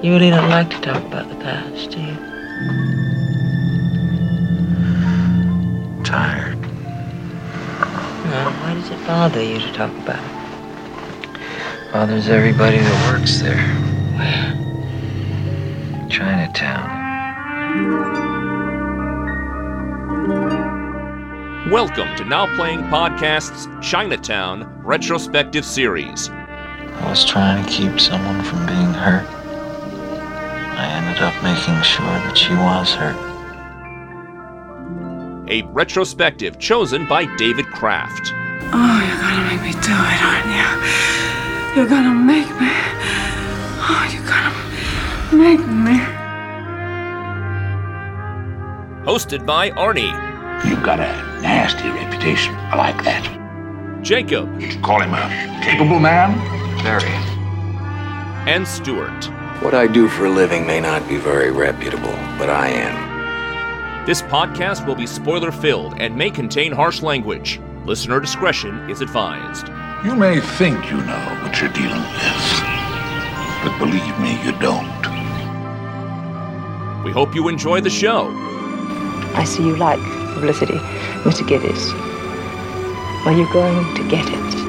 You really don't like to talk about the past, do you? Tired. No, why does it bother you to talk about it? Bothers everybody that works there. Where? Chinatown. Welcome to Now Playing Podcast's Chinatown Retrospective Series. I was trying to keep someone from being hurt. I ended up making sure that she was hurt. A retrospective chosen by David Kraft. Oh, you're gonna make me do it, aren't you? You're gonna make me. Oh, you're gonna make me. Hosted by Arnie, You've got a nasty reputation. I like that. Jacob, You should call him a capable man. Very. and Stuart. What I do for a living may not be very reputable, but I am. This podcast will be spoiler filled and may contain harsh language. Listener discretion is advised. You may think you know what you're dealing with, but believe me, you don't. We hope you enjoy the show. I see you like publicity, Mr. Gittes. Are you going to get it?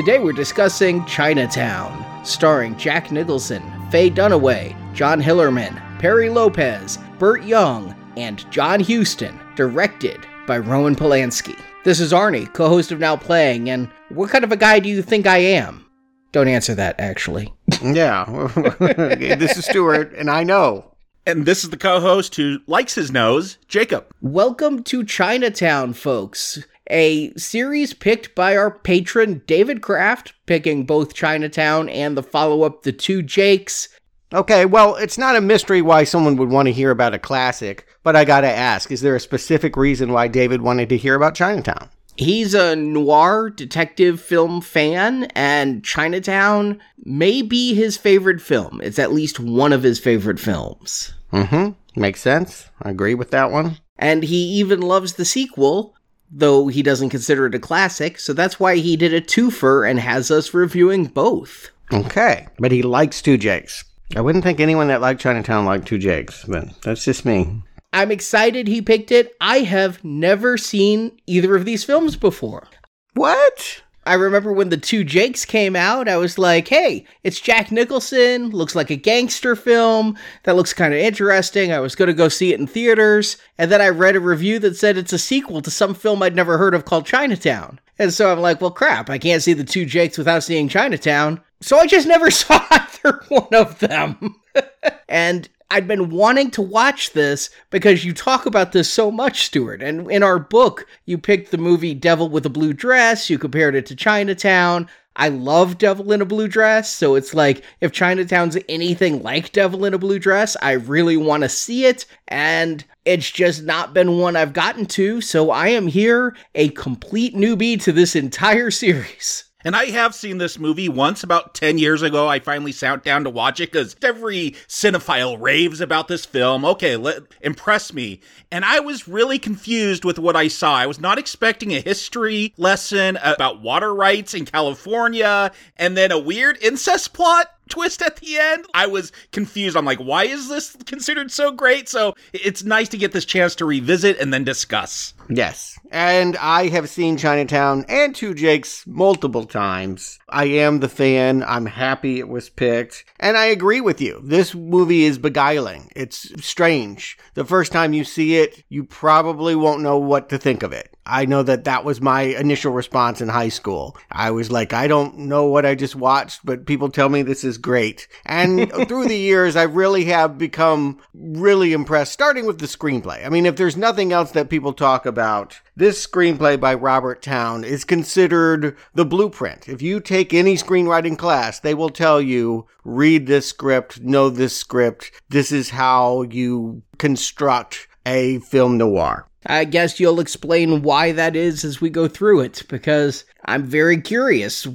Today we're discussing Chinatown, starring Jack Nicholson, Faye Dunaway, John Hillerman, Perry Lopez, Burt Young, and John Huston, directed by Roman Polanski. This is Arnie, co host of Now Playing, and what kind of a guy do you think I am? Don't answer that, actually. Yeah. this is Stuart, and I know. And this is the co host who likes his nose, Jacob. Welcome to Chinatown, folks. A series picked by our patron David Kraft, picking both Chinatown and the follow up The Two Jakes. Okay, well, it's not a mystery why someone would want to hear about a classic, but I gotta ask is there a specific reason why David wanted to hear about Chinatown? He's a noir detective film fan, and Chinatown may be his favorite film. It's at least one of his favorite films. Mm hmm. Makes sense. I agree with that one. And he even loves the sequel, though he doesn't consider it a classic, so that's why he did a twofer and has us reviewing both. Okay, but he likes Two Jakes. I wouldn't think anyone that liked Chinatown liked Two Jakes, but that's just me. I'm excited he picked it. I have never seen either of these films before. What? I remember when the two Jakes came out, I was like, hey, it's Jack Nicholson, looks like a gangster film. That looks kind of interesting. I was going to go see it in theaters. And then I read a review that said it's a sequel to some film I'd never heard of called Chinatown. And so I'm like, well, crap, I can't see the two Jakes without seeing Chinatown. So I just never saw either one of them. and I'd been wanting to watch this because you talk about this so much, Stuart. And in our book, you picked the movie Devil with a Blue Dress, you compared it to Chinatown. I love Devil in a Blue Dress, so it's like if Chinatown's anything like Devil in a Blue Dress, I really want to see it, and it's just not been one I've gotten to, so I am here, a complete newbie to this entire series. And I have seen this movie once about 10 years ago. I finally sat down to watch it because every cinephile raves about this film. Okay, let, impress me. And I was really confused with what I saw. I was not expecting a history lesson about water rights in California and then a weird incest plot twist at the end. I was confused. I'm like, why is this considered so great? So it's nice to get this chance to revisit and then discuss. Yes. And I have seen Chinatown and Two Jakes multiple times. I am the fan. I'm happy it was picked. And I agree with you. This movie is beguiling. It's strange. The first time you see it, you probably won't know what to think of it. I know that that was my initial response in high school. I was like, I don't know what I just watched, but people tell me this is great. And through the years, I really have become really impressed, starting with the screenplay. I mean, if there's nothing else that people talk about, this screenplay by Robert Towne is considered the blueprint. If you take any screenwriting class, they will tell you read this script, know this script. This is how you construct a film noir. I guess you'll explain why that is as we go through it, because I'm very curious.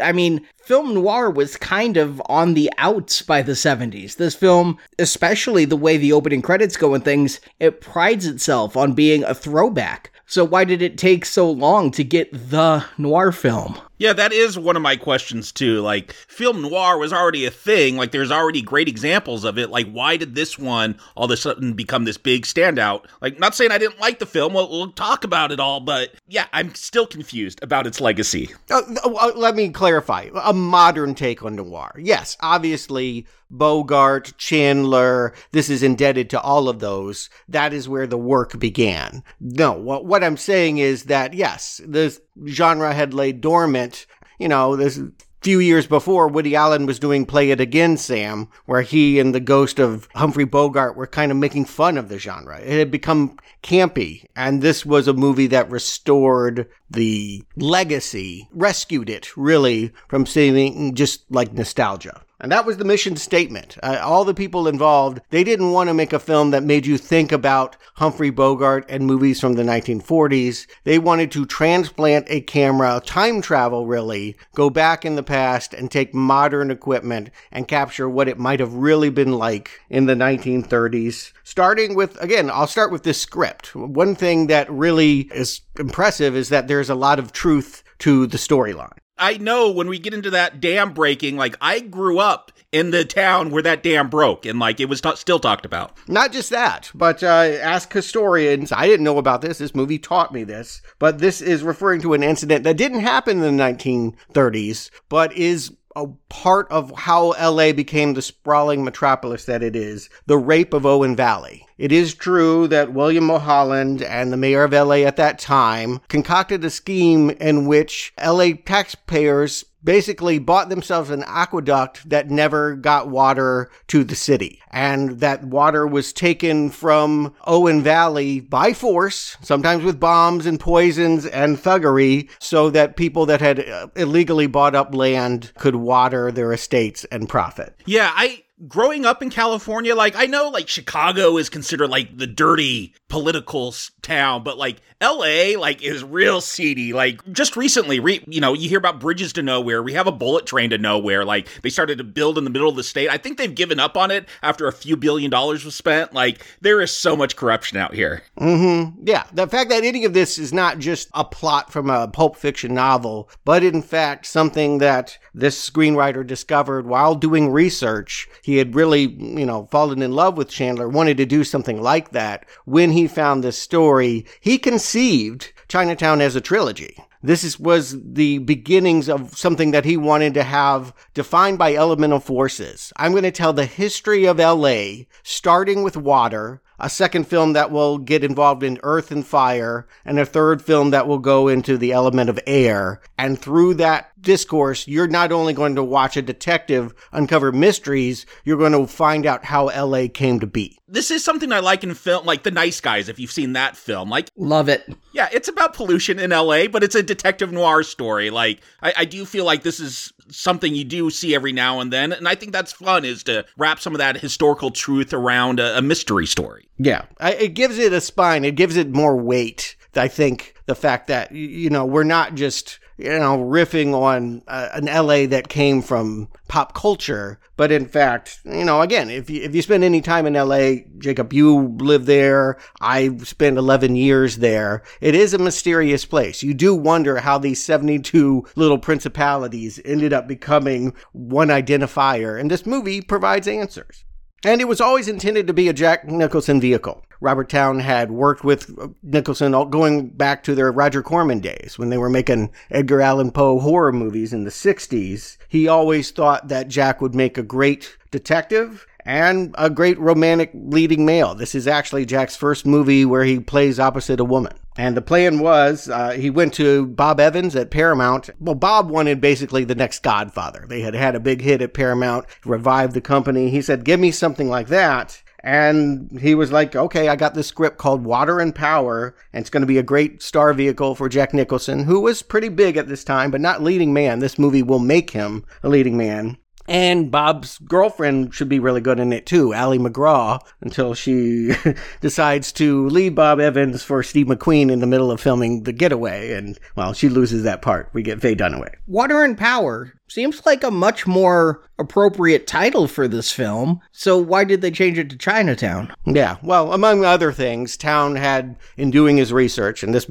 I mean, film noir was kind of on the outs by the 70s. This film, especially the way the opening credits go and things, it prides itself on being a throwback. So why did it take so long to get the noir film? Yeah, that is one of my questions too. Like, film noir was already a thing. Like, there's already great examples of it. Like, why did this one all of a sudden become this big standout? Like, not saying I didn't like the film. We'll, we'll talk about it all, but yeah, I'm still confused about its legacy. Uh, uh, let me clarify. A modern take on noir. Yes, obviously, Bogart, Chandler, this is indebted to all of those. That is where the work began. No, what, I'm saying is that, yes, the genre had laid dormant. You know, this few years before, Woody Allen was doing Play It Again, Sam, where he and the ghost of Humphrey Bogart were kind of making fun of the genre. It had become campy, and this was a movie that restored the legacy, rescued it, really, from seeming just like nostalgia. And that was the mission statement. Uh, all the people involved, they didn't want to make a film that made you think about Humphrey Bogart and movies from the 1940s. They wanted to transplant a camera, time travel really, go back in the past and take modern equipment and capture what it might have really been like in the 1930s. Starting with, again, I'll start with this script. One thing that really is impressive is that there's a lot of truth to the storyline. I know when we get into that dam breaking, like I grew up in the town where that dam broke and like it was t- still talked about. Not just that, but uh, ask historians. I didn't know about this. This movie taught me this, but this is referring to an incident that didn't happen in the 1930s, but is a part of how LA became the sprawling metropolis that it is the rape of Owens Valley. It is true that William Mulholland and the mayor of LA at that time concocted a scheme in which LA taxpayers basically bought themselves an aqueduct that never got water to the city. And that water was taken from Owens Valley by force, sometimes with bombs and poisons and thuggery, so that people that had uh, illegally bought up land could water their estates and profit. Yeah, I growing up in California, like I know like Chicago is considered like the dirty political town, but like LA like is real seedy. Like just recently, re- you know, you hear about bridges to nowhere. We have a bullet train to nowhere. Like they started to build in the middle of the state. I think they've given up on it after a few billion dollars was spent. Like there is so much corruption out here. Mm-hmm. Yeah, the fact that any of this is not just a plot from a pulp fiction novel, but in fact something that this screenwriter discovered while doing research he had really, you know, fallen in love with Chandler, wanted to do something like that. When he found this story, he conceived Chinatown as a trilogy. This is, was the beginnings of something that he wanted to have defined by elemental forces. I'm going to tell the history of LA, starting with water, a second film that will get involved in earth and fire, and a third film that will go into the element of air. And through that discourse, you're not only going to watch a detective uncover mysteries, you're going to find out how LA came to be. This is something I like in film, like The Nice Guys, if you've seen that film. Like, love it. Yeah, it's about pollution in LA, but it's a detective noir story. Like, I, I do feel like this is something you do see every now and then. And I think that's fun is to wrap some of that historical truth around a, a mystery story. Yeah. I, it gives it a spine. It gives it more weight. I think the fact that, you know, we're not just you know, riffing on uh, an LA that came from pop culture. But in fact, you know, again, if you, if you spend any time in LA, Jacob, you live there. I spent 11 years there. It is a mysterious place. You do wonder how these 72 little principalities ended up becoming one identifier. And this movie provides answers. And it was always intended to be a Jack Nicholson vehicle. Robert Towne had worked with Nicholson going back to their Roger Corman days when they were making Edgar Allan Poe horror movies in the 60s. He always thought that Jack would make a great detective and a great romantic leading male. This is actually Jack's first movie where he plays opposite a woman. And the plan was uh, he went to Bob Evans at Paramount. Well, Bob wanted basically the next Godfather. They had had a big hit at Paramount, revived the company. He said, Give me something like that. And he was like, okay, I got this script called Water and Power, and it's going to be a great star vehicle for Jack Nicholson, who was pretty big at this time, but not leading man. This movie will make him a leading man. And Bob's girlfriend should be really good in it too, Ali MacGraw, until she decides to leave Bob Evans for Steve McQueen in the middle of filming The Getaway. And, well, she loses that part. We get Faye Dunaway. Water and Power seems like a much more appropriate title for this film. So why did they change it to Chinatown? Yeah, well, among other things, Towne had, in doing his research, and this,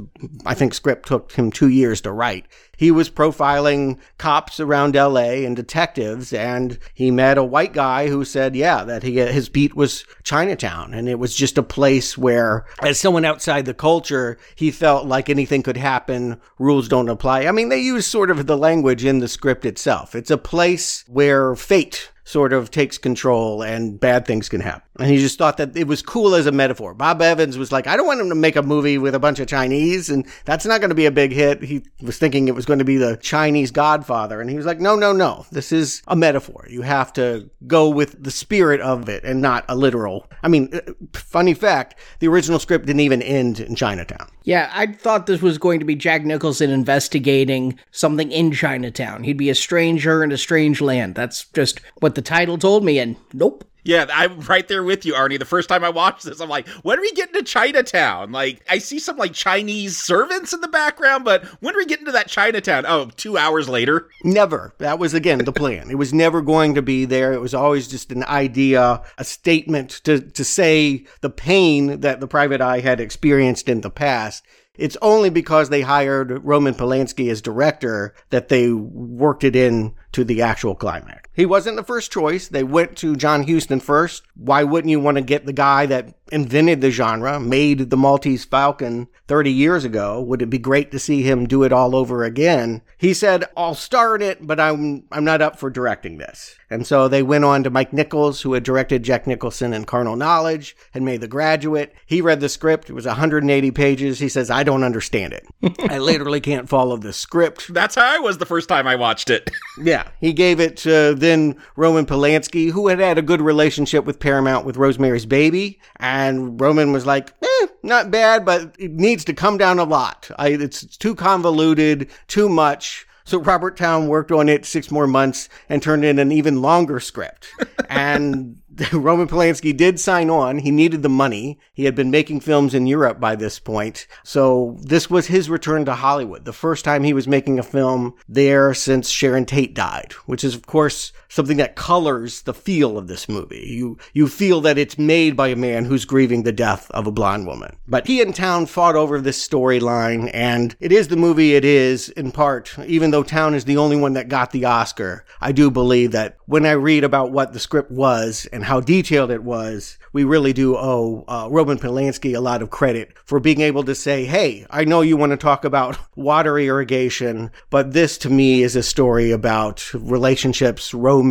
I think, script took him two years to write, he was profiling cops around LA and detectives, and he met a white guy who said, yeah, that he, his beat was Chinatown. And it was just a place where, as someone outside the culture, he felt like anything could happen, rules don't apply. I mean, they use sort of the language in the script itself. It's a place where fate sort of takes control and bad things can happen. And he just thought that it was cool as a metaphor. Bob Evans was like, I don't want him to make a movie with a bunch of Chinese and that's not going to be a big hit. He was thinking it was going to be the Chinese Godfather. And he was like, no, no, no. This is a metaphor. You have to go with the spirit of it and not a literal. I mean, uh, funny fact, the original script didn't even end in Chinatown. Yeah, I thought this was going to be Jack Nicholson investigating something in Chinatown. He'd be a stranger in a strange land. That's just what the title told me, and nope. Yeah, I'm right there with you, Arnie. The first time I watched this, I'm like, when are we getting to Chinatown? Like, I see some like Chinese servants in the background, but when are we getting to that Chinatown? Oh, two hours later? Never. That was, again, the plan. it was never going to be there. It was always just an idea, a statement to, to say the pain that the private eye had experienced in the past. It's only because they hired Roman Polanski as director that they worked it in to the actual climax. He wasn't the first choice. They went to John Huston first. Why wouldn't you want to get the guy that invented the genre, made the Maltese Falcon 30 years ago? Would it be great to see him do it all over again? He said, "I'll star in it, but I'm I'm not up for directing this." And so they went on to Mike Nichols, who had directed Jack Nicholson in Carnal Knowledge, had made The Graduate. He read the script. It was 180 pages. He says, "I don't understand it. I literally can't follow the script." That's how I was the first time I watched it. yeah, he gave it to then Roman Polanski, who had had a good relationship with Paramount with Rosemary's Baby. And Roman was like, eh, not bad, but it needs to come down a lot. I, it's too convoluted, too much. So Robert Towne worked on it six more months and turned in an even longer script. and Roman Polanski did sign on. He needed the money. He had been making films in Europe by this point. So this was his return to Hollywood. The first time he was making a film there since Sharon Tate died, which is of course something that colors the feel of this movie. You, you feel that it's made by a man who's grieving the death of a blonde woman. But he and Towne fought over this storyline and it is the movie it is in part, even though Towne is the only one that got the Oscar. I do believe that when I read about what the script was and how detailed it was, we really do owe uh, Roman Polanski a lot of credit for being able to say, hey, I know you want to talk about water irrigation, but this to me is a story about relationships, romance,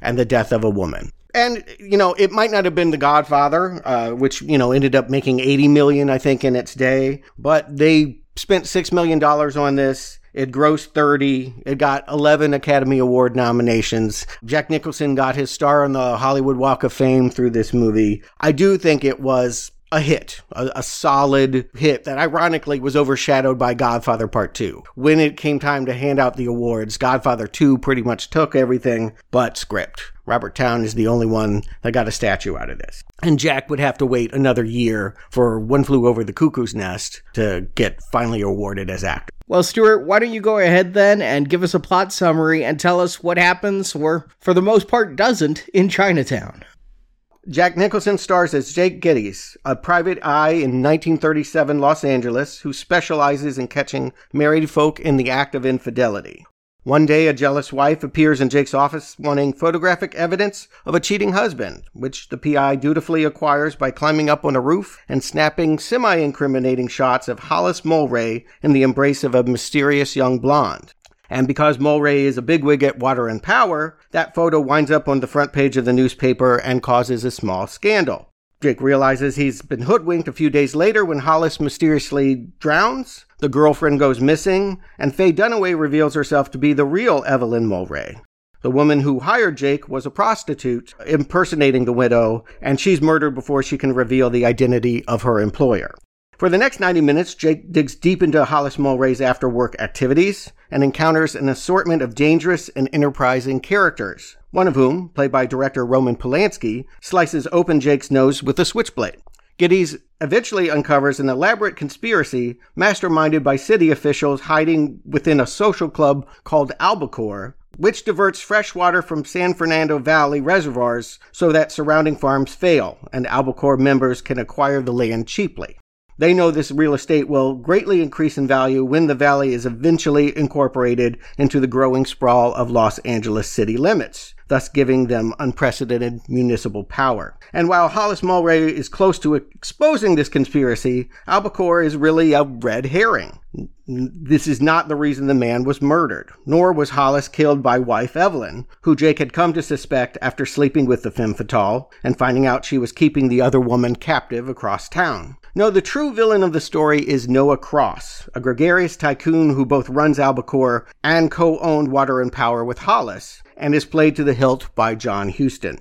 and the death of a woman. And you know, it might not have been The Godfather, uh, which you know ended up making eighty million, I think, in its day, but they spent six million dollars on this. It grossed 30. It got 11 Academy Award nominations. Jack Nicholson got his star on the Hollywood Walk of Fame through this movie. I do think it was a hit, a, a, solid hit that ironically was overshadowed by Godfather Part 2. When it came time to hand out the awards, Godfather 2 pretty much took everything but script. Robert Towne is the only one that got a statue out of this. And Jack would have to wait another year for One Flew Over the Cuckoo's Nest to get finally awarded as actor. Well, Stuart, why don't you go ahead then and give us a plot summary and tell us what happens, or for the most part doesn't, in Chinatown? Jack Nicholson stars as Jake Gittes, a private eye in 1937 Los Angeles who specializes in catching married folk in the act of infidelity. One day, a jealous wife appears in Jake's office wanting photographic evidence of a cheating husband, which the PI dutifully acquires by climbing up on a roof and snapping semi incriminating shots of Hollis Mulwray in the embrace of a mysterious young blonde. And because Mulwray is a bigwig at Water and Power, that photo winds up on the front page of the newspaper and causes a small scandal. Jake realizes he's been hoodwinked a few days later when Hollis mysteriously drowns, the girlfriend goes missing, and Faye Dunaway reveals herself to be the real Evelyn Mulwray. The woman who hired Jake was a prostitute impersonating the widow, and she's murdered before she can reveal the identity of her employer. For the next 90 minutes, Jake digs deep into Hollis Mulwray's after work activities and encounters an assortment of dangerous and enterprising characters, one of whom, played by director Roman Polanski, slices open Jake's nose with a switchblade. Giddings eventually uncovers an elaborate conspiracy masterminded by city officials hiding within a social club called Albacore, which diverts fresh water from San Fernando Valley reservoirs so that surrounding farms fail and Albacore members can acquire the land cheaply. They know this real estate will greatly increase in value when the valley is eventually incorporated into the growing sprawl of Los Angeles city limits, thus giving them unprecedented municipal power. And while Hollis Mulwray is close to exposing this conspiracy, Albacore is really a red herring. This is not the reason the man was murdered, nor was Hollis killed by wife Evelyn, who Jake had come to suspect after sleeping with the femme fatale and finding out she was keeping the other woman captive across town. No, the true villain of the story is Noah Cross, a gregarious tycoon who both runs Albacore and co-owned Water and Power with Hollis, and is played to the hilt by John Huston.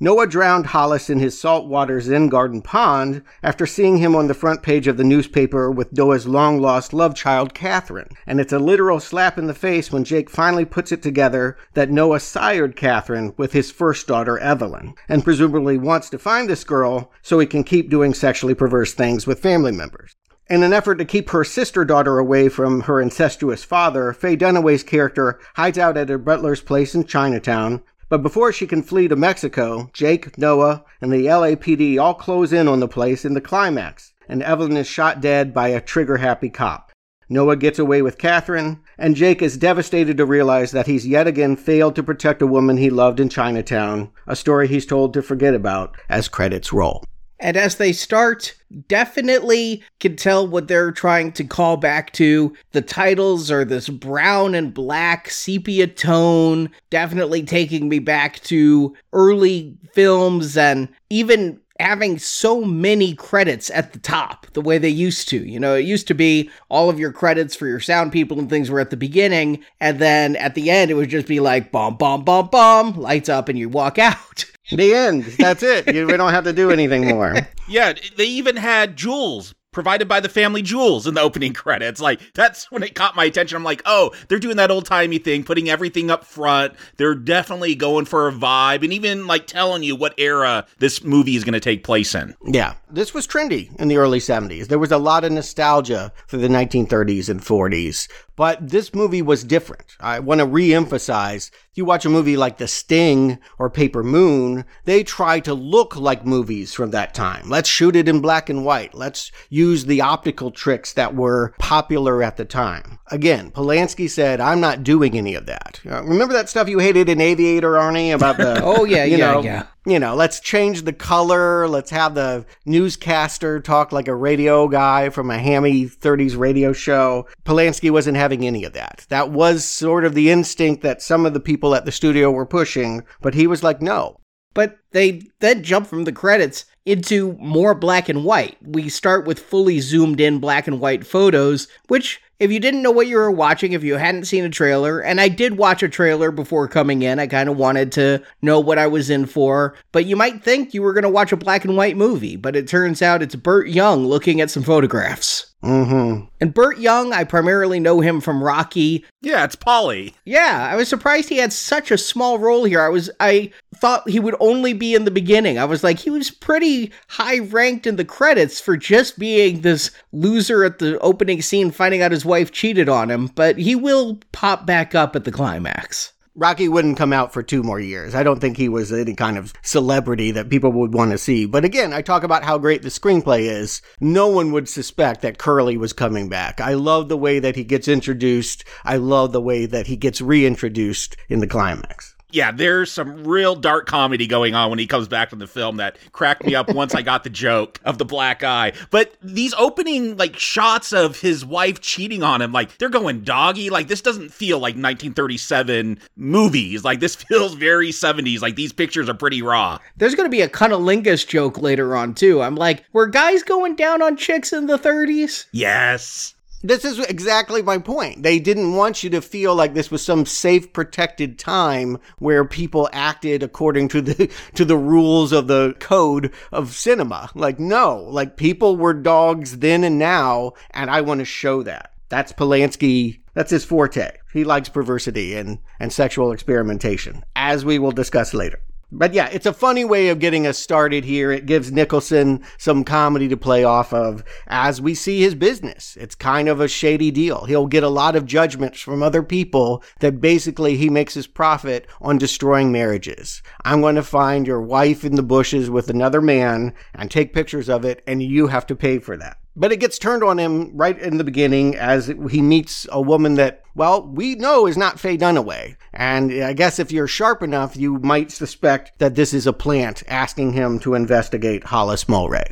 Noah drowned Hollis in his saltwater Zen Garden pond after seeing him on the front page of the newspaper with Noah's long lost love child, Catherine. And it's a literal slap in the face when Jake finally puts it together that Noah sired Catherine with his first daughter, Evelyn, and presumably wants to find this girl so he can keep doing sexually perverse things with family members. In an effort to keep her sister daughter away from her incestuous father, Faye Dunaway's character hides out at her butler's place in Chinatown, but before she can flee to Mexico, Jake, Noah, and the LAPD all close in on the place in the climax, and Evelyn is shot dead by a trigger happy cop. Noah gets away with Catherine, and Jake is devastated to realize that he's yet again failed to protect a woman he loved in Chinatown, a story he's told to forget about as credits roll. And as they start, definitely can tell what they're trying to call back to. The titles are this brown and black sepia tone, definitely taking me back to early films and even having so many credits at the top the way they used to. You know, it used to be all of your credits for your sound people and things were at the beginning, and then at the end it would just be like bomb, bomb, bomb, bomb, lights up, and you walk out. The end. That's it. We don't have to do anything more. Yeah, they even had jewels provided by the family jewels in the opening credits. Like that's when it caught my attention. I'm like, oh, they're doing that old timey thing, putting everything up front. They're definitely going for a vibe, and even like telling you what era this movie is going to take place in. Yeah, this was trendy in the early 70s. There was a lot of nostalgia for the 1930s and 40s. But this movie was different. I want to re-emphasize, you watch a movie like The Sting or Paper Moon, they try to look like movies from that time. Let's shoot it in black and white. Let's use the optical tricks that were popular at the time. Again, Polanski said, I'm not doing any of that. Uh, remember that stuff you hated in Aviator, Arnie, about the... oh, yeah, you yeah, know, yeah you know, let's change the color. Let's have the newscaster talk like a radio guy from a hammy 30s radio show. Polanski wasn't having any of that. That was sort of the instinct that some of the people at the studio were pushing, but he was like, no. But they then jump from the credits into more black and white. We start with fully zoomed in black and white photos, which if you didn't know what you were watching, if you hadn't seen a trailer, and I did watch a trailer before coming in, I kind of wanted to know what I was in for, but you might think you were going to watch a black and white movie, but it turns out it's Burt Young looking at some photographs. Mm-hmm. And Burt Young, I primarily know him from Rocky. Yeah, it's Paulie. Yeah, I was surprised he had such a small role here. I was I thought he would only be in the beginning. I was like, he was pretty high ranked in the credits for just being this loser at the opening scene finding out his wife cheated on him, but he will pop back up at the climax. Rocky wouldn't come out for two more years. I don't think he was any kind of celebrity that people would want to see. But again, I talk about how great the screenplay is. No one would suspect that Curly was coming back. I love the way that he gets introduced. I love the way that he gets reintroduced in the climax yeah, there's some real dark comedy going on when he comes back to the film that cracked me up once I got the joke of the black eye. But these opening like shots of his wife cheating on him, like they're going doggy. Like this doesn't feel like 1937 movies. Like this feels very 70s. Like these pictures are pretty raw. There's gonna be a cunnilingus joke later on too. I'm like, were guys going down on chicks in the 30s? Yes. This is exactly my point. They didn't want you to feel like this was some safe, protected time where people acted according to the to the rules of the code of cinema. Like no, like people were dogs then and now, and I want to show that. That's Polanski. That's his forte. He likes perversity and, and sexual experimentation, as we will discuss later. But yeah, it's a funny way of getting us started here. It gives Nicholson some comedy to play off of as we see his business. It's kind of a shady deal. He'll get a lot of judgments from other people that basically he makes his profit on destroying marriages. I'm going to find your wife in the bushes with another man and take pictures of it, and you have to pay for that. But it gets turned on him right in the beginning as he meets a woman that, well, we know is not Faye Dunaway. And I guess if you're sharp enough, you might suspect that this is a plant asking him to investigate Hollis Mulwray.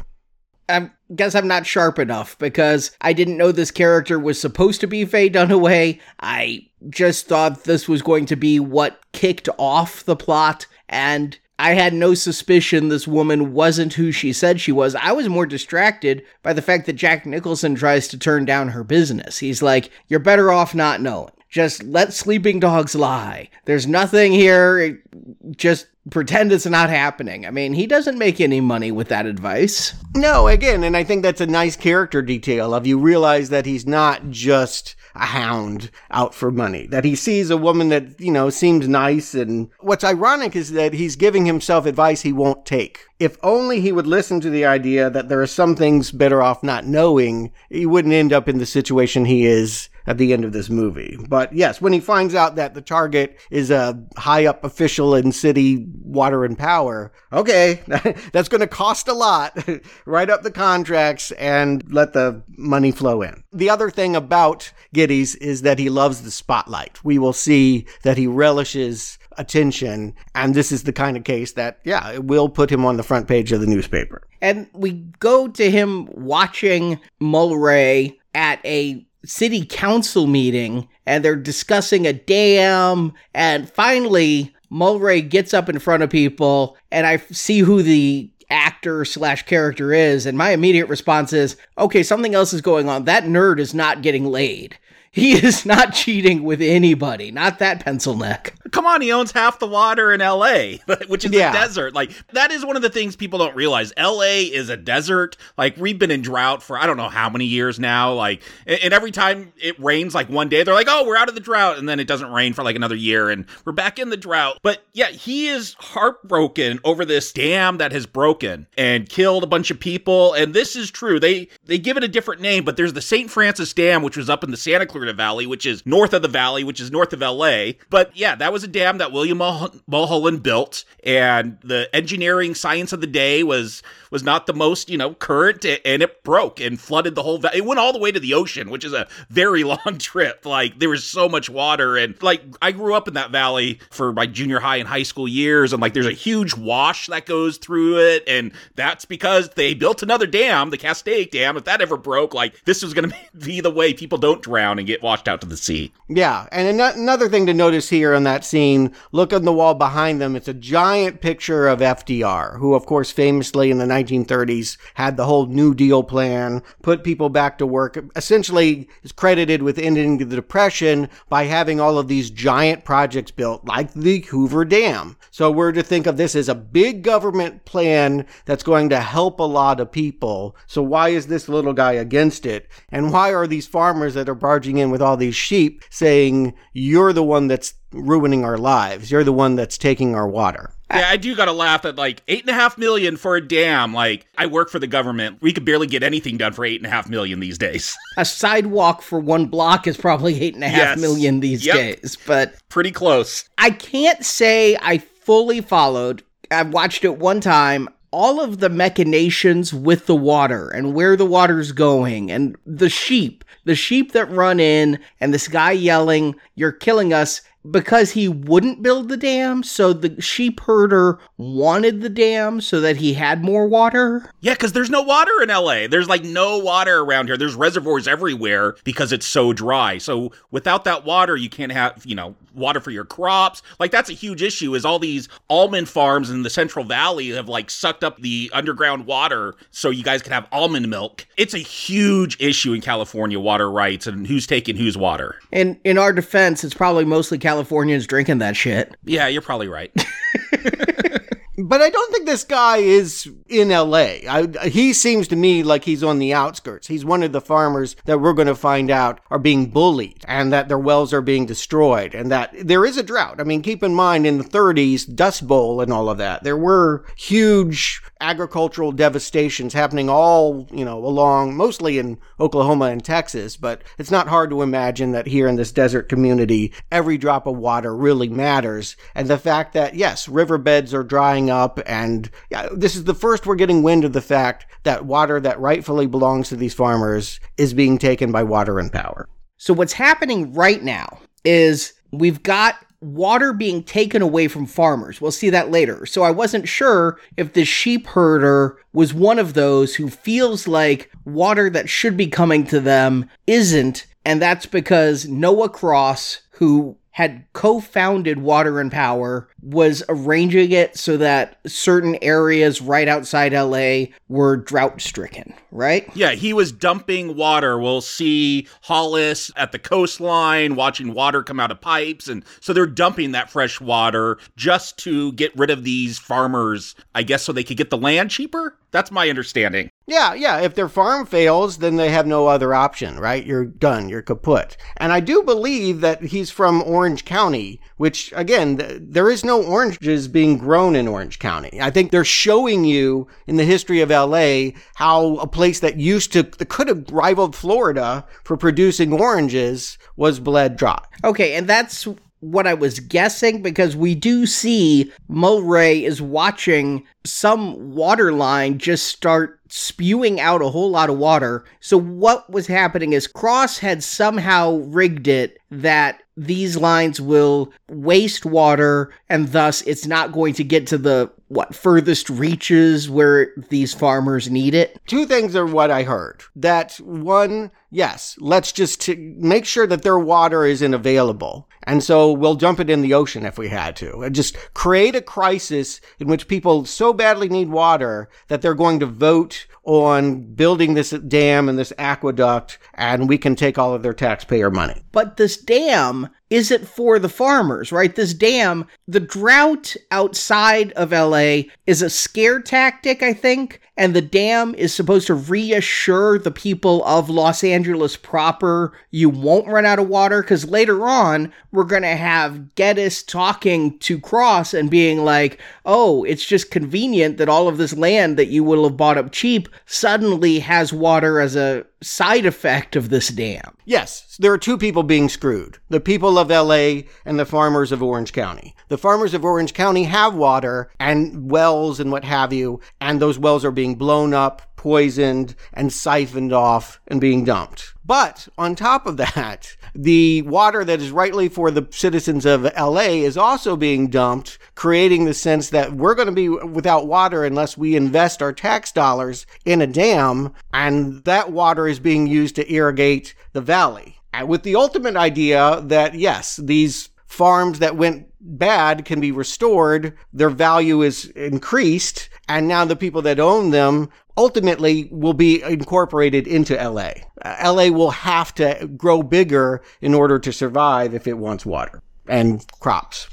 I guess I'm not sharp enough because I didn't know this character was supposed to be Faye Dunaway. I just thought this was going to be what kicked off the plot. And I had no suspicion this woman wasn't who she said she was. I was more distracted by the fact that Jack Nicholson tries to turn down her business. He's like, You're better off not knowing. Just let sleeping dogs lie. There's nothing here. Just pretend it's not happening. I mean, he doesn't make any money with that advice. No, again, and I think that's a nice character detail of you realize that he's not just a hound out for money. That he sees a woman that, you know, seems nice. And what's ironic is that he's giving himself advice he won't take. If only he would listen to the idea that there are some things better off not knowing, he wouldn't end up in the situation he is at the end of this movie. But yes, when he finds out that the target is a high up official in city water and power, okay, that's going to cost a lot. Write up the contracts and let the money flow in. The other thing about Gittes is that he loves the spotlight. We will see that he relishes attention. And this is the kind of case that, yeah, it will put him on the front page of the newspaper. And we go to him watching Mulwray at a city council meeting and they're discussing a dam. And finally, Mulwray gets up in front of people and I see who the actor slash character is. And my immediate response is, okay, something else is going on. That nerd is not getting laid. He is not cheating with anybody, not that pencil neck. Come on, he owns half the water in LA, which is Yeah. a desert. Like, that is one of the things people don't realize. LA is a desert. Like, we've been in drought for I don't know how many years now. Like, and and every time it rains, like one day, they're like, oh, we're out of the drought. And then it doesn't rain for like another year and we're back in the drought. But yeah, he is heartbroken over this dam that has broken and killed a bunch of people. And this is true. They, they give it a different name, but there's the St. Francis Dam, which was up in the Santa Valley, which is north of the valley, which is north of LA. But yeah, that was a dam that William Mulholland built, and the engineering science of the day was was not the most you know current, and it broke and flooded the whole. Va- it went all the way to the ocean, which is a very long trip. Like there was so much water, and like I grew up in that valley for my junior high and high school years, and like there's a huge wash that goes through it, and that's because they built another dam, the Castaic Dam. If that ever broke, like this was going to be the way people don't drown and get washed out to the sea. Yeah, and ano- another thing to notice here on that scene, look on the wall behind them. It's a giant picture of FDR, who, of course, famously in the 1930s had the whole New Deal plan, put people back to work. Essentially, is credited with ending the Depression by having all of these giant projects built, like the Hoover Dam. So we're to think of this as a big government plan that's going to help a lot of people. So why is this little guy against it? And why are these farmers that are barging in with all these sheep saying, you're the one that's ruining our lives. You're the one that's taking our water. Yeah, I do gotta laugh at like eight and a half million for a dam. Like, I work for the government. We could barely get anything done for eight and a half million these days. A sidewalk for one block is probably eight and a half Yes. million these Yep. days, but Pretty close. I can't say I fully followed. I've watched it one time. All of the machinations with the water and where the water's going and the sheep, the sheep that run in and this guy yelling, You're killing us because he wouldn't build the dam. So the sheep herder wanted the dam so that he had more water. Yeah, because there's no water in LA. There's like no water around here. There's reservoirs everywhere because it's so dry. So without that water, you can't have, you know, water for your crops. Like that's a huge issue is all these almond farms in the Central Valley have like sucked up the underground water so you guys can have almond milk. It's a huge issue in California water rights and who's taking whose water. And in our defense, it's probably mostly Californians drinking that shit. Yeah, you're probably right. But I don't think this guy is in LA. I, he seems to me like he's on the outskirts. He's one of the farmers that we're going to find out are being bullied and that their wells are being destroyed and that there is a drought. I mean, keep in mind in the 30s, Dust Bowl and all of that, there were huge agricultural devastations happening all, you know, along, mostly in Oklahoma and Texas, but it's not hard to imagine that here in this desert community, every drop of water really matters. And the fact that, yes, riverbeds are drying up, and yeah, this is the first we're getting wind of the fact that water that rightfully belongs to these farmers is being taken by water and power. So, what's happening right now is we've got water being taken away from farmers. We'll see that later. So I wasn't sure if the sheep herder was one of those who feels like water that should be coming to them isn't. And that's because Noah Cross, who had co-founded Water and Power, was arranging it so that certain areas right outside LA were drought stricken, right? Yeah, he was dumping water. We'll see Hollis at the coastline watching water come out of pipes and so they're dumping that fresh water just to get rid of these farmers, I guess so they could get the land cheaper. That's my understanding. Yeah, yeah. If their farm fails, then they have no other option, right? You're done. You're kaput. And I do believe that he's from Orange County, which, again, th- there is no oranges being grown in Orange County. I think they're showing you in the history of LA how a place that used to, that could have rivaled Florida for producing oranges was bled dry. Okay, and that's what I was guessing because we do see Mulwray is watching some water line just start spewing out a whole lot of water. So what was happening is Cross had somehow rigged it that these lines will waste water and thus it's not going to get to the what furthest reaches where these farmers need it. Two things are what I heard. That one, yes, let's just t- make sure that their water isn't available. And so we'll dump it in the ocean if we had to. And just create a crisis in which people so badly need water that they're going to vote on building this dam and this aqueduct and we can take all of their taxpayer money. But this dam isn't for the farmers, right? This dam, the drought outside of LA is a scare tactic, I think. And the dam is supposed to reassure the people of Los Angeles proper you won't run out of water. Because later on, we're going to have Gittes talking to Cross and being like, oh, it's just convenient that all of this land that you will have bought up cheap suddenly has water as a side effect of this dam. Yes, there are two people being screwed the people of LA and the farmers of Orange County. The farmers of Orange County have water and wells and what have you, and those wells are being blown up, poisoned, and siphoned off and being dumped. But on top of that, the water that is rightly for the citizens of LA is also being dumped, creating the sense that we're going to be without water unless we invest our tax dollars in a dam, and that water is being used to irrigate the valley. And with the ultimate idea that, yes, these farms that went bad can be restored, their value is increased, and now the people that own them ultimately will be incorporated into LA. Uh, LA will have to grow bigger in order to survive if it wants water and crops.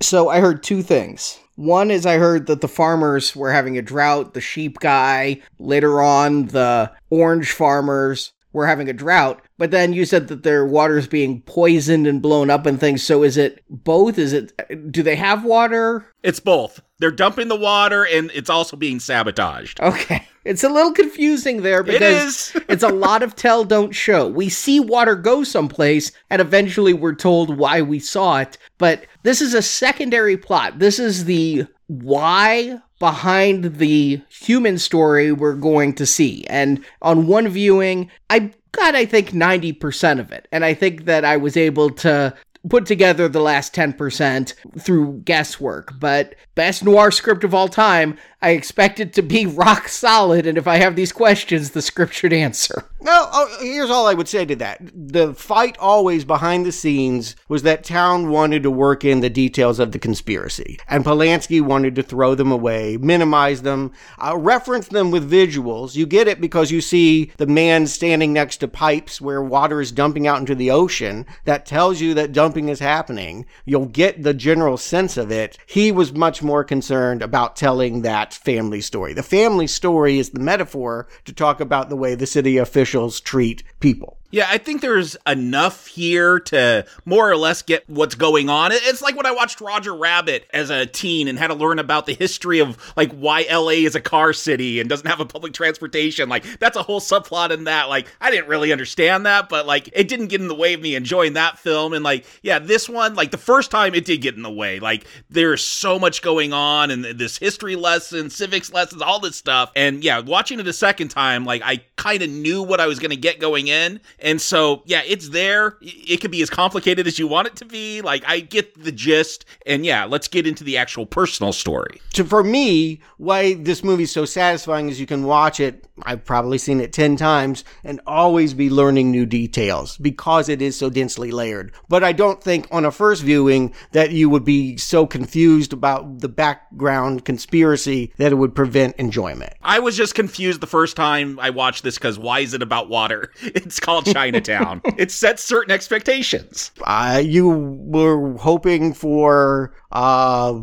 So I heard two things. One is I heard that the farmers were having a drought, the sheep guy, later on the orange farmers were having a drought, but then you said that their water is being poisoned and blown up and things. So is it both? Is it do they have water? It's both. They're dumping the water and it's also being sabotaged. Okay. It's a little confusing there because it's a lot of tell don't show. We see water go someplace and eventually we're told why we saw it, but this is a secondary plot. This is the why behind the human story we're going to see. And on one viewing, I got, I think, 90% of it. And I think that I was able to put together the last 10% through guesswork. But best noir script of all time, I expect it to be rock solid. And if I have these questions, the script should answer. No, oh, here's all I would say to that. The fight always behind the scenes was that Towne wanted to work in the details of the conspiracy, and Polanski wanted to throw them away, minimize them, uh, reference them with visuals. You get it because you see the man standing next to pipes where water is dumping out into the ocean. That tells you that dumping is happening. You'll get the general sense of it. He was much more concerned about telling that family story. The family story is the metaphor to talk about the way the city officials treat people. Yeah, I think there's enough here to more or less get what's going on. It's like when I watched Roger Rabbit as a teen and had to learn about the history of like why LA is a car city and doesn't have a public transportation. Like that's a whole subplot in that. Like I didn't really understand that, but like it didn't get in the way of me enjoying that film. And like, yeah, this one, like the first time it did get in the way. Like there's so much going on and this history lesson, civics lessons, all this stuff. And yeah, watching it a second time, like I kind of knew what I was going to get going in. And so, yeah, it's there. It could be as complicated as you want it to be. Like, I get the gist. And yeah, let's get into the actual personal story. So, for me, why this movie's so satisfying is you can watch it. I've probably seen it 10 times and always be learning new details because it is so densely layered. But I don't think on a first viewing that you would be so confused about the background conspiracy that it would prevent enjoyment. I was just confused the first time I watched this because why is it about water? It's called Chinatown. it sets certain expectations. Uh, you were hoping for uh,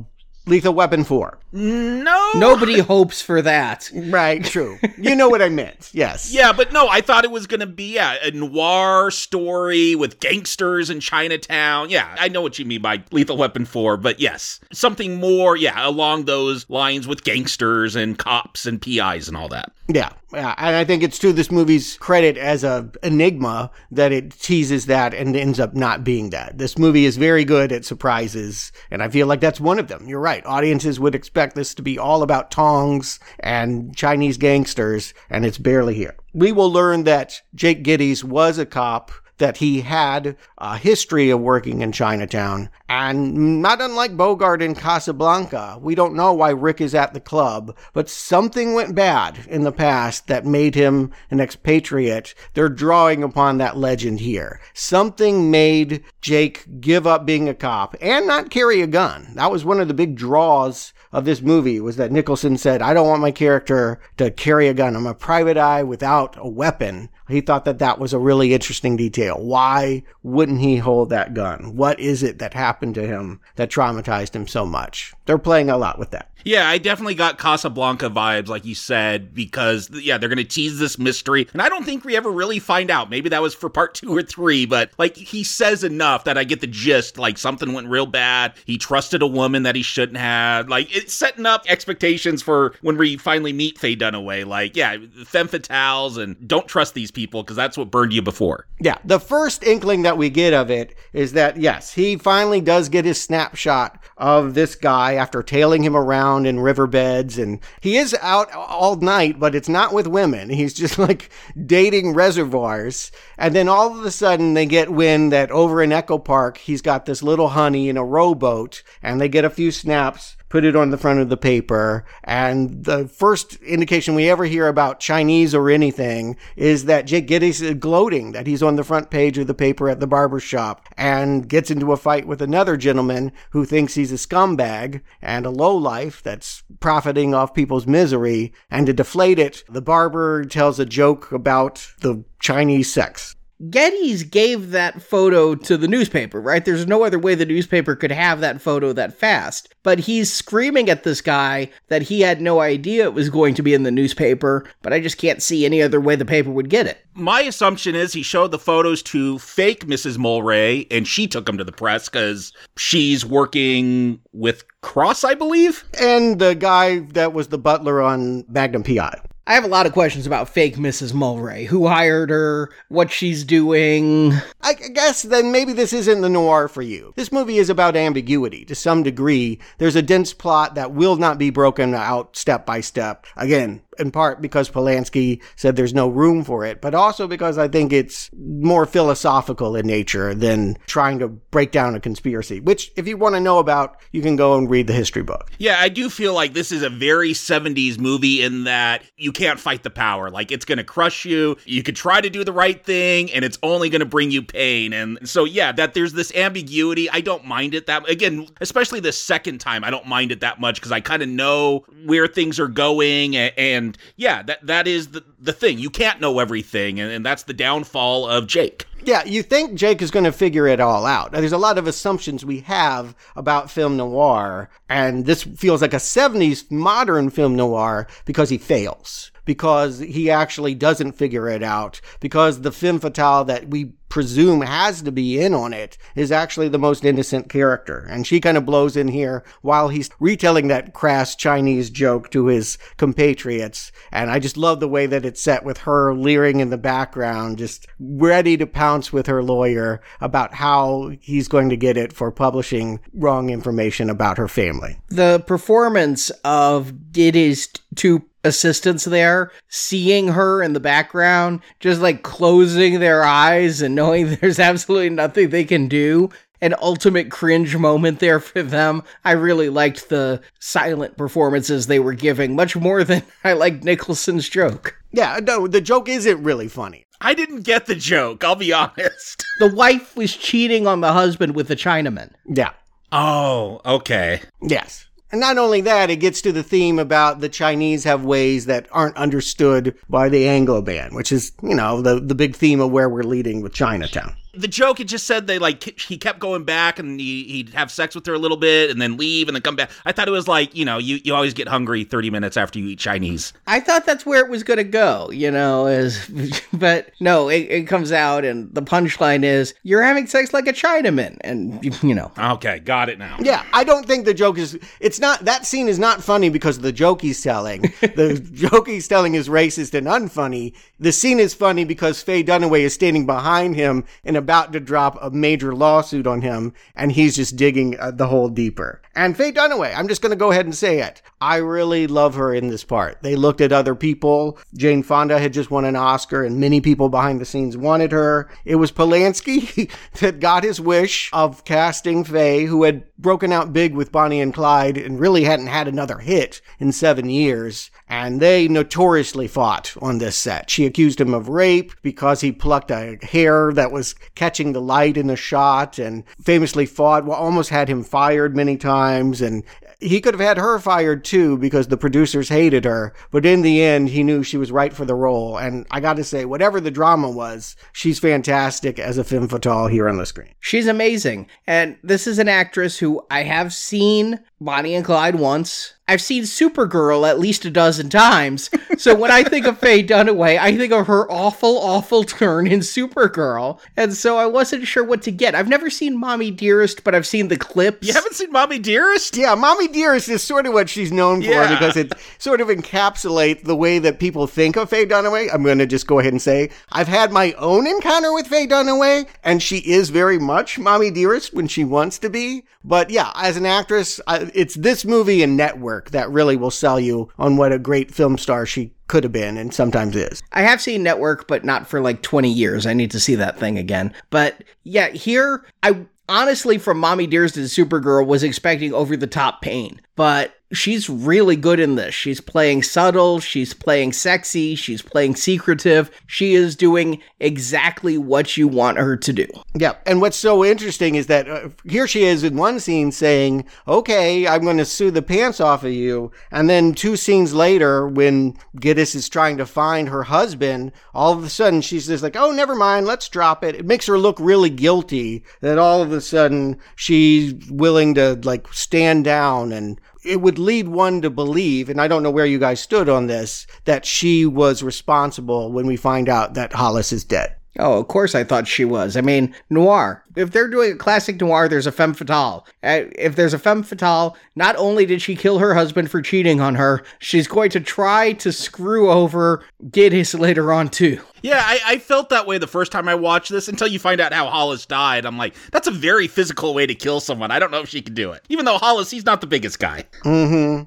Lethal Weapon 4. No. Nobody hopes for that. Right, true. you know what I meant. Yes. Yeah, but no, I thought it was going to be yeah, a noir story with gangsters in Chinatown. Yeah, I know what you mean by Lethal Weapon 4, but yes, something more, yeah, along those lines with gangsters and cops and PIs and all that. Yeah. Yeah, and I think it's to this movie's credit as a enigma that it teases that and ends up not being that. This movie is very good at surprises, and I feel like that's one of them. You're right. Audiences would expect this to be all about tongs and Chinese gangsters, and it's barely here. We will learn that Jake Gittes was a cop that he had a history of working in Chinatown. And not unlike Bogart in Casablanca, we don't know why Rick is at the club, but something went bad in the past that made him an expatriate. They're drawing upon that legend here. Something made Jake give up being a cop and not carry a gun. That was one of the big draws of this movie was that Nicholson said, I don't want my character to carry a gun. I'm a private eye without a weapon. He thought that that was a really interesting detail. Why wouldn't he hold that gun? What is it that happened to him that traumatized him so much? They're playing a lot with that. Yeah, I definitely got Casablanca vibes, like you said, because yeah, they're gonna tease this mystery, and I don't think we ever really find out. Maybe that was for part two or three, but like he says enough that I get the gist. Like something went real bad. He trusted a woman that he shouldn't have. Like it's setting up expectations for when we finally meet Faye Dunaway. Like yeah, femme fatales and don't trust these people because that's what burned you before. Yeah, the first inkling that we get of it is that yes, he finally does get his snapshot of this guy after tailing him around in riverbeds and he is out all night but it's not with women he's just like dating reservoirs and then all of a sudden they get wind that over in echo park he's got this little honey in a rowboat and they get a few snaps put it on the front of the paper. And the first indication we ever hear about Chinese or anything is that Jake Gittes is gloating that he's on the front page of the paper at the barber shop and gets into a fight with another gentleman who thinks he's a scumbag and a lowlife that's profiting off people's misery. And to deflate it, the barber tells a joke about the Chinese sex. Gittes gave that photo to the newspaper, right? There's no other way the newspaper could have that photo that fast. But he's screaming at this guy that he had no idea it was going to be in the newspaper, but I just can't see any other way the paper would get it. My assumption is he showed the photos to fake Mrs. Mulwray and she took them to the press because she's working with Cross, I believe. And the guy that was the butler on Magnum PI. I have a lot of questions about fake Mrs. Mulwray. Who hired her? What she's doing? I guess then maybe this isn't the noir for you. This movie is about ambiguity to some degree. There's a dense plot that will not be broken out step by step. Again, in part because Polanski said there's no room for it, but also because I think it's more philosophical in nature than trying to break down a conspiracy, which, if you want to know about, you can go and read the history book. Yeah, I do feel like this is a very 70s movie in that you can't fight the power. Like, it's going to crush you. You could try to do the right thing, and it's only going to bring you pain. And so, yeah, that there's this ambiguity. I don't mind it that, again, especially the second time, I don't mind it that much because I kind of know where things are going. And, and, yeah, that that is the, the thing. You can't know everything. And, and that's the downfall of Jake. Yeah, you think Jake is going to figure it all out. Now, there's a lot of assumptions we have about film noir, and this feels like a 70s modern film noir because he fails because he actually doesn't figure it out, because the femme fatale that we presume has to be in on it is actually the most innocent character. And she kind of blows in here while he's retelling that crass Chinese joke to his compatriots. And I just love the way that it's set with her leering in the background, just ready to pounce with her lawyer about how he's going to get it for publishing wrong information about her family. The performance of Gittes's two assistants there seeing her in the background just like closing their eyes and knowing there's absolutely nothing they can do an ultimate cringe moment there for them. I really liked the silent performances they were giving much more than I liked Nicholson's joke. Yeah, no, the joke isn't really funny. I didn't get the joke, I'll be honest. The wife was cheating on the husband with the Chinaman. Yeah. Oh, okay. Yes. And not only that, it gets to the theme about the Chinese have ways that aren't understood by the Anglo-ban, which is, you know, the, the big theme of where we're leading with Chinatown. The joke, it just said they like he kept going back and he, he'd have sex with her a little bit and then leave and then come back. I thought it was like you know you, you always get hungry thirty minutes after you eat Chinese. I thought that's where it was going to go, you know, is but no, it, it comes out and the punchline is you're having sex like a Chinaman, and you know. Okay, got it now. Yeah, I don't think the joke is. It's not that scene is not funny because of the joke he's telling. the joke he's telling is racist and unfunny. The scene is funny because Faye Dunaway is standing behind him and about to drop a major lawsuit on him, and he's just digging uh, the hole deeper. And Faye Dunaway, I'm just going to go ahead and say it. I really love her in this part. They looked at other people. Jane Fonda had just won an Oscar, and many people behind the scenes wanted her. It was Polanski that got his wish of casting Faye, who had broken out big with Bonnie and Clyde and really hadn't had another hit in seven years. And they notoriously fought on this set. She accused him of rape because he plucked a hair that was catching the light in the shot and famously fought, almost had him fired many times. And he could have had her fired too because the producers hated her. But in the end, he knew she was right for the role. And I got to say, whatever the drama was, she's fantastic as a femme fatale here on the screen. She's amazing. And this is an actress who I have seen Bonnie and Clyde once. I've seen Supergirl at least a dozen times. So when I think of Faye Dunaway, I think of her awful, awful turn in Supergirl. And so I wasn't sure what to get. I've never seen Mommy Dearest, but I've seen the clips. You haven't seen Mommy Dearest? Yeah, Mommy Dearest is sort of what she's known for Yeah. because it sort of encapsulates the way that people think of Faye Dunaway. I'm going to just go ahead and say I've had my own encounter with Faye Dunaway, and she is very much Mommy Dearest when she wants to be. But yeah, as an actress, I, it's this movie and Network that really will sell you on what a great film star she could have been and sometimes is. I have seen Network, but not for like 20 years. I need to see that thing again. But yeah, here, I honestly, from Mommy Dearest to Supergirl, was expecting over the top pain. But she's really good in this. She's playing subtle, she's playing sexy, she's playing secretive. She is doing exactly what you want her to do. Yeah, and what's so interesting is that uh, here she is in one scene saying, "Okay, I'm going to sue the pants off of you," and then two scenes later, when Gittes is trying to find her husband, all of a sudden she's just like, "Oh, never mind, let's drop it." It makes her look really guilty that all of a sudden she's willing to like stand down and it would lead one to believe, and I don't know where you guys stood on this, that she was responsible when we find out that Hollis is dead. Oh, of course I thought she was. I mean, noir. If they're doing a classic noir, there's a femme fatale. Uh, If there's a femme fatale, not only did she kill her husband for cheating on her, she's going to try to screw over Gittes later on too. Yeah, I, I felt that way the first time I watched this until you find out how Hollis died. I'm like, that's a very physical way to kill someone. I don't know if she can do it. Even though Hollis, he's not the biggest guy. Mm-hmm.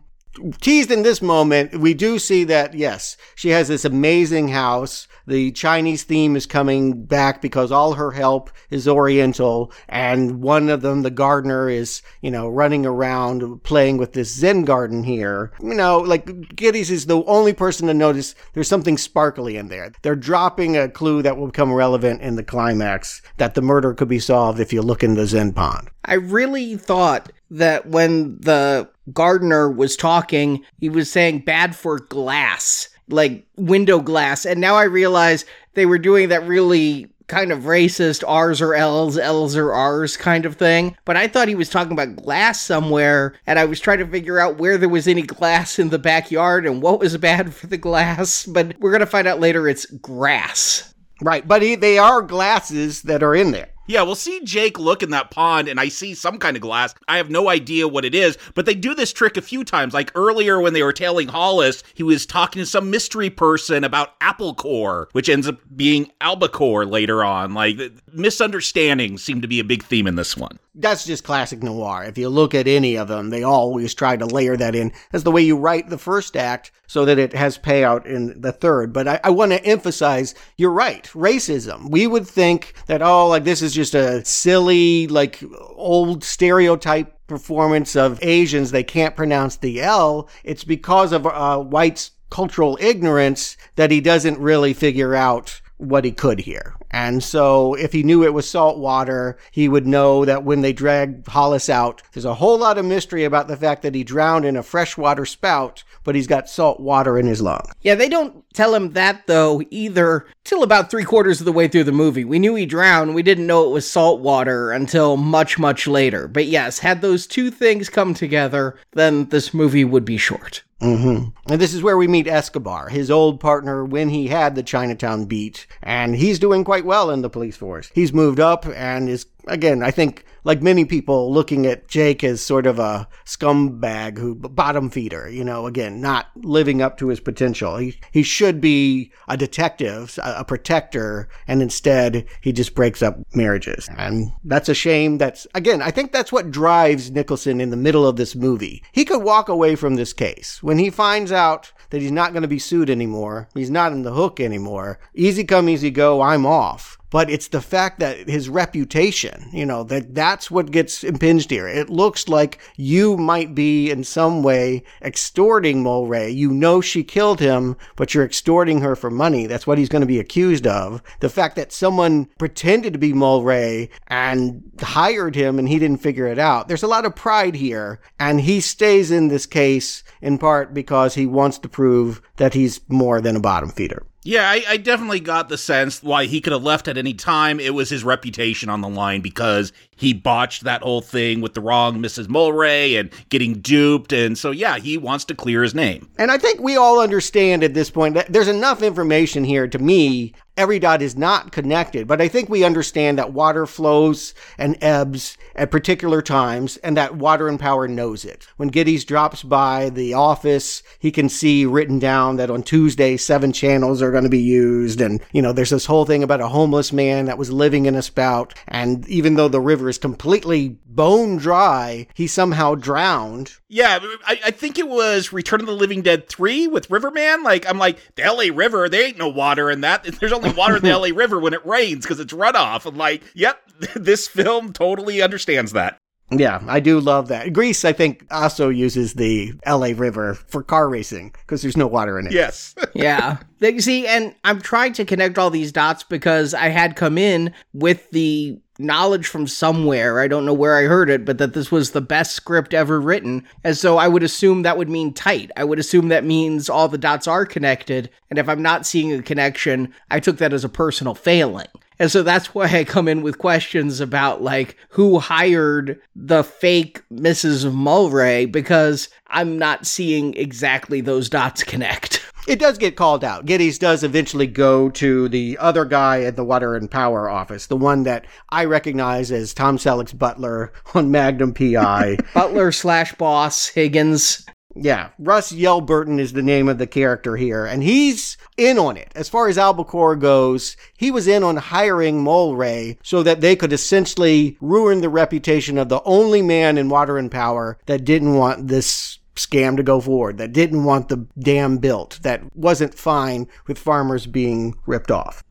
Teased in this moment, we do see that, yes, she has this amazing house. The Chinese theme is coming back because all her help is Oriental. And one of them, the gardener, is, you know, running around playing with this Zen garden here. You know, like Gittes is the only person to notice there's something sparkly in there. They're dropping a clue that will become relevant in the climax that the murder could be solved if you look in the Zen pond. I really thought that when the gardener was talking, he was saying bad for glass, like window glass. And now I realize they were doing that really kind of racist R's or L's, L's or R's kind of thing. But I thought he was talking about glass somewhere, and I was trying to figure out where there was any glass in the backyard and what was bad for the glass. But we're going to find out later it's grass. Right, but he, they are glasses that are in there. Yeah, we'll see Jake look in that pond and I see some kind of glass. I have no idea what it is, but they do this trick a few times. Like earlier when they were tailing Hollis, he was talking to some mystery person about apple core, which ends up being albacore later on. Like misunderstandings seem to be a big theme in this one. That's just classic noir. If you look at any of them, they always try to layer that in. as the way you write the first act so that it has payout in the third. But I, I want to emphasize, you're right, racism. We would think that, oh, like this is just a silly, like old stereotype performance of Asians. They can't pronounce the L. It's because of uh, whites' cultural ignorance that he doesn't really figure out what he could here. And so if he knew it was salt water, he would know that when they dragged Hollis out, there's a whole lot of mystery about the fact that he drowned in a freshwater spout, but he's got salt water in his lung. Yeah, they don't tell him that though either till about three quarters of the way through the movie. We knew he drowned, we didn't know it was salt water until much, much later. But yes, had those two things come together, then this movie would be short. Mm-hmm. And this is where we meet Escobar, his old partner when he had the Chinatown beat, and he's doing quite well in the police force. He's moved up and is again, I think, like many people, looking at Jake as sort of a scumbag who bottom feeder, you know, again, not living up to his potential. He, he should be a detective, a, a protector, and instead he just breaks up marriages. And that's a shame. That's, again, I think that's what drives Nicholson in the middle of this movie. He could walk away from this case. When he finds out that he's not going to be sued anymore, he's not in the hook anymore, easy come, easy go, I'm off but it's the fact that his reputation, you know, that that's what gets impinged here. It looks like you might be in some way extorting Mulwray. You know she killed him, but you're extorting her for money. That's what he's going to be accused of. The fact that someone pretended to be Mulwray and hired him and he didn't figure it out. There's a lot of pride here, and he stays in this case in part because he wants to prove that he's more than a bottom feeder. Yeah, I, I, definitely got the sense why he could have left at any time. It was his reputation on the line because he botched that whole thing with the wrong Mrs. Mulwray and getting duped. And so, yeah, he wants to clear his name. And I think we all understand at this point that there's enough information here to me every dot is not connected, but I think we understand that water flows and ebbs at particular times and that water and power knows it. When Gittes drops by the office, he can see written down that on Tuesday, seven channels are going to be used. And, you know, there's this whole thing about a homeless man that was living in a spout. And even though the river is completely bone dry, he somehow drowned. Yeah, I, I think it was Return of the Living Dead 3 with Riverman. Like, I'm like, the LA River, there ain't no water in that. There's only water in the LA River when it rains because it's runoff. I'm like, yep, this film totally understands that. Yeah, I do love that. Grease, I think, also uses the LA River for car racing because there's no water in it. Yes. yeah. See, and I'm trying to connect all these dots because I had come in with the knowledge from somewhere. I don't know where I heard it, but that this was the best script ever written. And so I would assume that would mean tight. I would assume that means all the dots are connected. And if I'm not seeing a connection, I took that as a personal failing. And so that's why I come in with questions about like who hired the fake Mrs. Mulwray because I'm not seeing exactly those dots connect. It does get called out. Gittes does eventually go to the other guy at the Water and Power office, the one that I recognize as Tom Selleck's butler on Magnum PI. butler slash boss Higgins. Yeah, Russ Yelburton is the name of the character here, and he's in on it. As far as Albacore goes, he was in on hiring Mulwray so that they could essentially ruin the reputation of the only man in Water and Power that didn't want this scam to go forward, that didn't want the dam built, that wasn't fine with farmers being ripped off.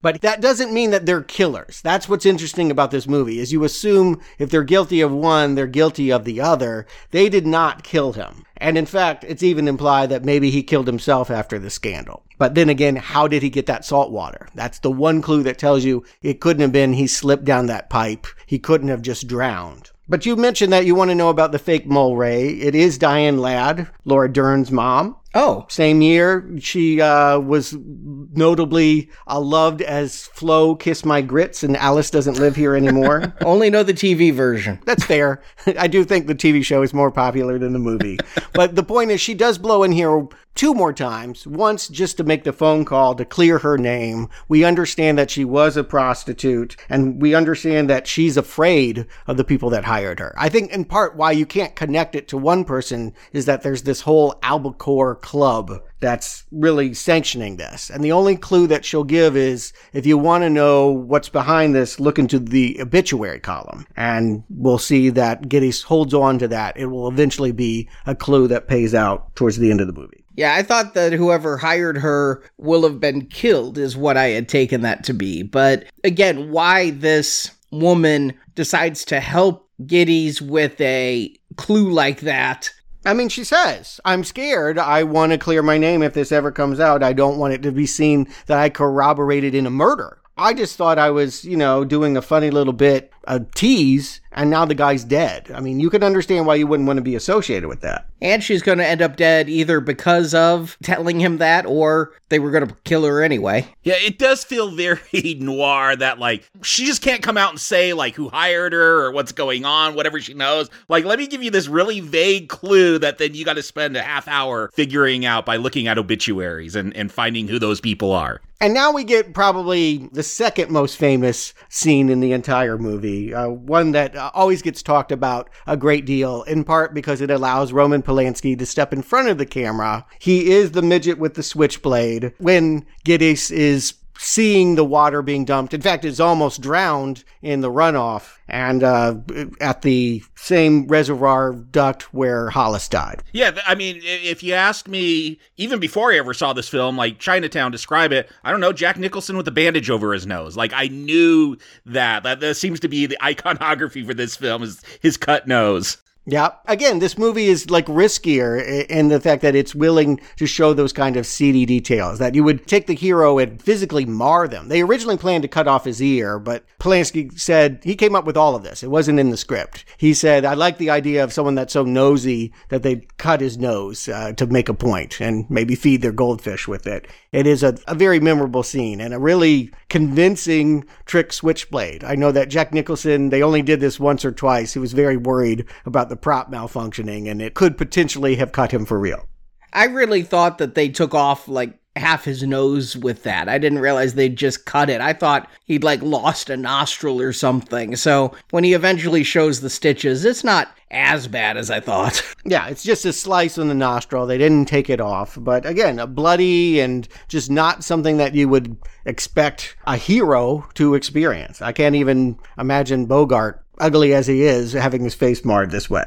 But that doesn't mean that they're killers. That's what's interesting about this movie is you assume if they're guilty of one, they're guilty of the other. They did not kill him. And in fact, it's even implied that maybe he killed himself after the scandal. But then again, how did he get that salt water? That's the one clue that tells you it couldn't have been he slipped down that pipe. He couldn't have just drowned. But you mentioned that you want to know about the fake Mulwray. It is Diane Ladd, Laura Dern's mom. Oh, Same year, she uh, was notably uh, loved as Flo Kiss My Grits, and Alice doesn't live here anymore. only know the TV version. That's fair. I do think the TV show is more popular than the movie. but the point is, she does blow in here two more times. Once just to make the phone call to clear her name. We understand that she was a prostitute, and we understand that she's afraid of the people that hired her. I think in part why you can't connect it to one person is that there's this whole albacore club that's really sanctioning this. And the only clue that she'll give is if you want to know what's behind this, look into the obituary column. And we'll see that Gittes holds on to that. It will eventually be a clue that pays out towards the end of the movie. Yeah, I thought that whoever hired her will have been killed, is what I had taken that to be. But again, why this woman decides to help Gittes with a clue like that. I mean, she says, I'm scared. I want to clear my name if this ever comes out. I don't want it to be seen that I corroborated in a murder. I just thought I was, you know, doing a funny little bit, a tease, and now the guy's dead. I mean, you can understand why you wouldn't want to be associated with that. And she's going to end up dead either because of telling him that or they were going to kill her anyway. Yeah, it does feel very noir that like she just can't come out and say like who hired her or what's going on, whatever she knows. Like, let me give you this really vague clue that then you got to spend a half hour figuring out by looking at obituaries and, and finding who those people are. And now we get probably the second most famous scene in the entire movie, uh, one that always gets talked about a great deal, in part because it allows Roman Polanski to step in front of the camera. He is the midget with the switchblade. When Gittes is seeing the water being dumped. In fact, is almost drowned in the runoff and uh, at the same reservoir duct where Hollis died. Yeah, I mean, if you asked me, even before I ever saw this film, like Chinatown, describe it. I don't know, Jack Nicholson with a bandage over his nose. Like I knew that. That, that seems to be the iconography for this film is his cut nose. Yeah. Again, this movie is like riskier in the fact that it's willing to show those kind of seedy details that you would take the hero and physically mar them. They originally planned to cut off his ear, but Polanski said he came up with all of this. It wasn't in the script. He said, I like the idea of someone that's so nosy that they cut his nose uh, to make a point and maybe feed their goldfish with it. It is a, a very memorable scene and a really convincing trick switchblade. I know that Jack Nicholson, they only did this once or twice. He was very worried about the prop malfunctioning and it could potentially have cut him for real. I really thought that they took off like half his nose with that. I didn't realize they'd just cut it. I thought he'd like lost a nostril or something. So when he eventually shows the stitches, it's not as bad as I thought. Yeah, it's just a slice on the nostril. They didn't take it off. But again, a bloody and just not something that you would expect a hero to experience. I can't even imagine Bogart, ugly as he is, having his face marred this way.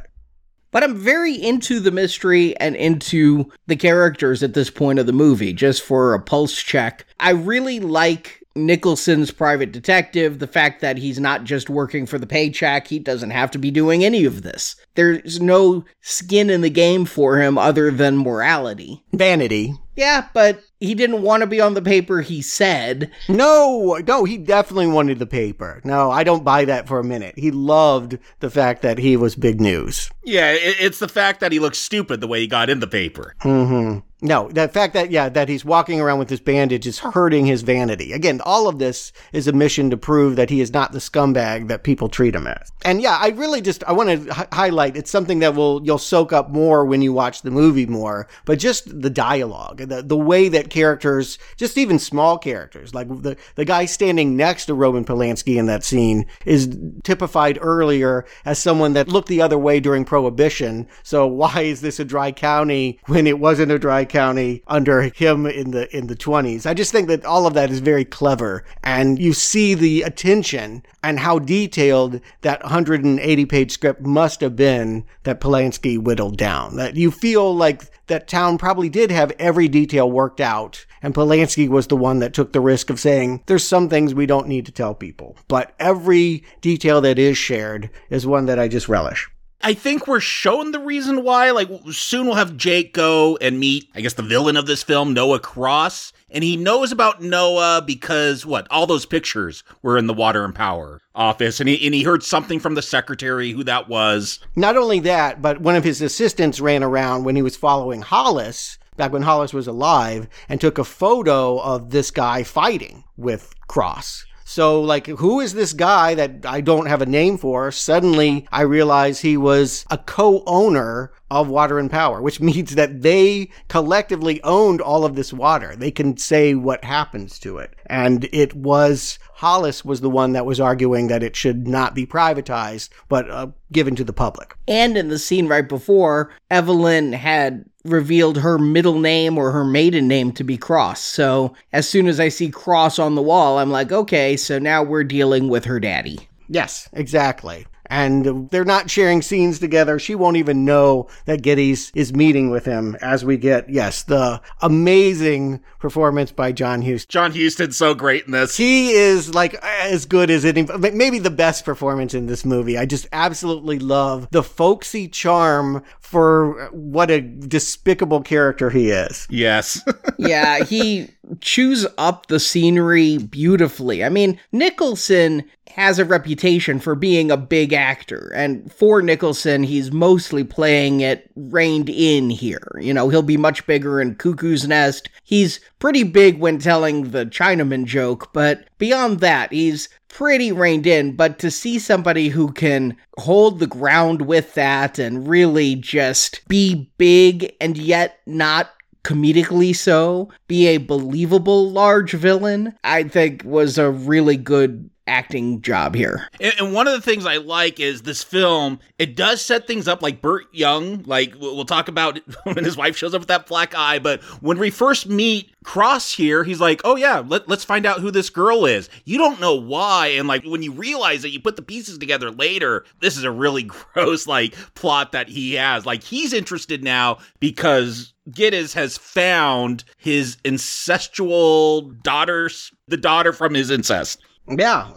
But I'm very into the mystery and into the characters at this point of the movie, just for a pulse check. I really like Nicholson's private detective, the fact that he's not just working for the paycheck, he doesn't have to be doing any of this. There's no skin in the game for him other than morality. Vanity. Yeah, but he didn't want to be on the paper, he said. No, no, he definitely wanted the paper. No, I don't buy that for a minute. He loved the fact that he was big news. Yeah, it's the fact that he looked stupid the way he got in the paper. hmm No, the fact that, yeah, that he's walking around with this bandage is hurting his vanity. Again, all of this is a mission to prove that he is not the scumbag that people treat him as. And yeah, I really just, I want to hi- highlight, it's something that will, you'll soak up more when you watch the movie more, but just the dialogue, the, the way that characters, just even small characters, like the, the guy standing next to Roman Polanski in that scene is typified earlier as someone that looked the other way during Prohibition. So why is this a dry county when it wasn't a dry county under him in the in the 20s? I just think that all of that is very clever, and you see the attention and how detailed that 180 page script must have been that Polanski whittled down. That you feel like that Towne probably did have every detail worked out, and Polanski was the one that took the risk of saying, there's some things we don't need to tell people. But every detail that is shared is one that I just relish. I think we're shown the reason why. Like, soon we'll have Jake go and meet, I guess, the villain of this film, Noah Cross. And he knows about Noah because, what, all those pictures were in the Water and Power office. And he, and he heard something from the secretary who that was. Not only that, but one of his assistants ran around when he was following Hollis, back when Hollis was alive, and took a photo of this guy fighting with Cross. So, like, who is this guy that I don't have a name for? Suddenly, I realize he was a co owner of Water and Power, which means that they collectively owned all of this water. They can say what happens to it. And it was Hollis was the one that was arguing that it should not be privatized, but uh, given to the public. And in the scene right before, Evelyn had revealed her middle name or her maiden name to be Cross. So as soon as I see Cross on the wall, I'm like, okay, so now we're dealing with her daddy. Yes, exactly and they're not sharing scenes together. She won't even know that Gittes is meeting with him as we get, yes, the amazing performance by John Huston. John Huston's so great in this. He is like as good as any, maybe the best performance in this movie. I just absolutely love the folksy charm for what a despicable character he is. Yes. yeah, he chews up the scenery beautifully. I mean, Nicholson has a reputation for being a big actor, and for Nicholson, he's mostly playing it reined in here. You know, he'll be much bigger in Cuckoo's Nest. He's pretty big when telling the Chinaman joke, but beyond that, he's pretty reined in, but to see somebody who can hold the ground with that and really just be big and yet not comedically so, be a believable large villain, I think was a really good acting job here. And, one of the things I like is this film, it does set things up like Burt Young, like we'll talk about when his wife shows up with that black eye, but when we first meet Cross here, he's like, oh yeah, let, let's find out who this girl is. You don't know why, and like when you realize that you put the pieces together later, this is a really gross like plot that he has. Like he's interested now because Gittes has found his incestual daughter's the daughter from his incest. Yeah.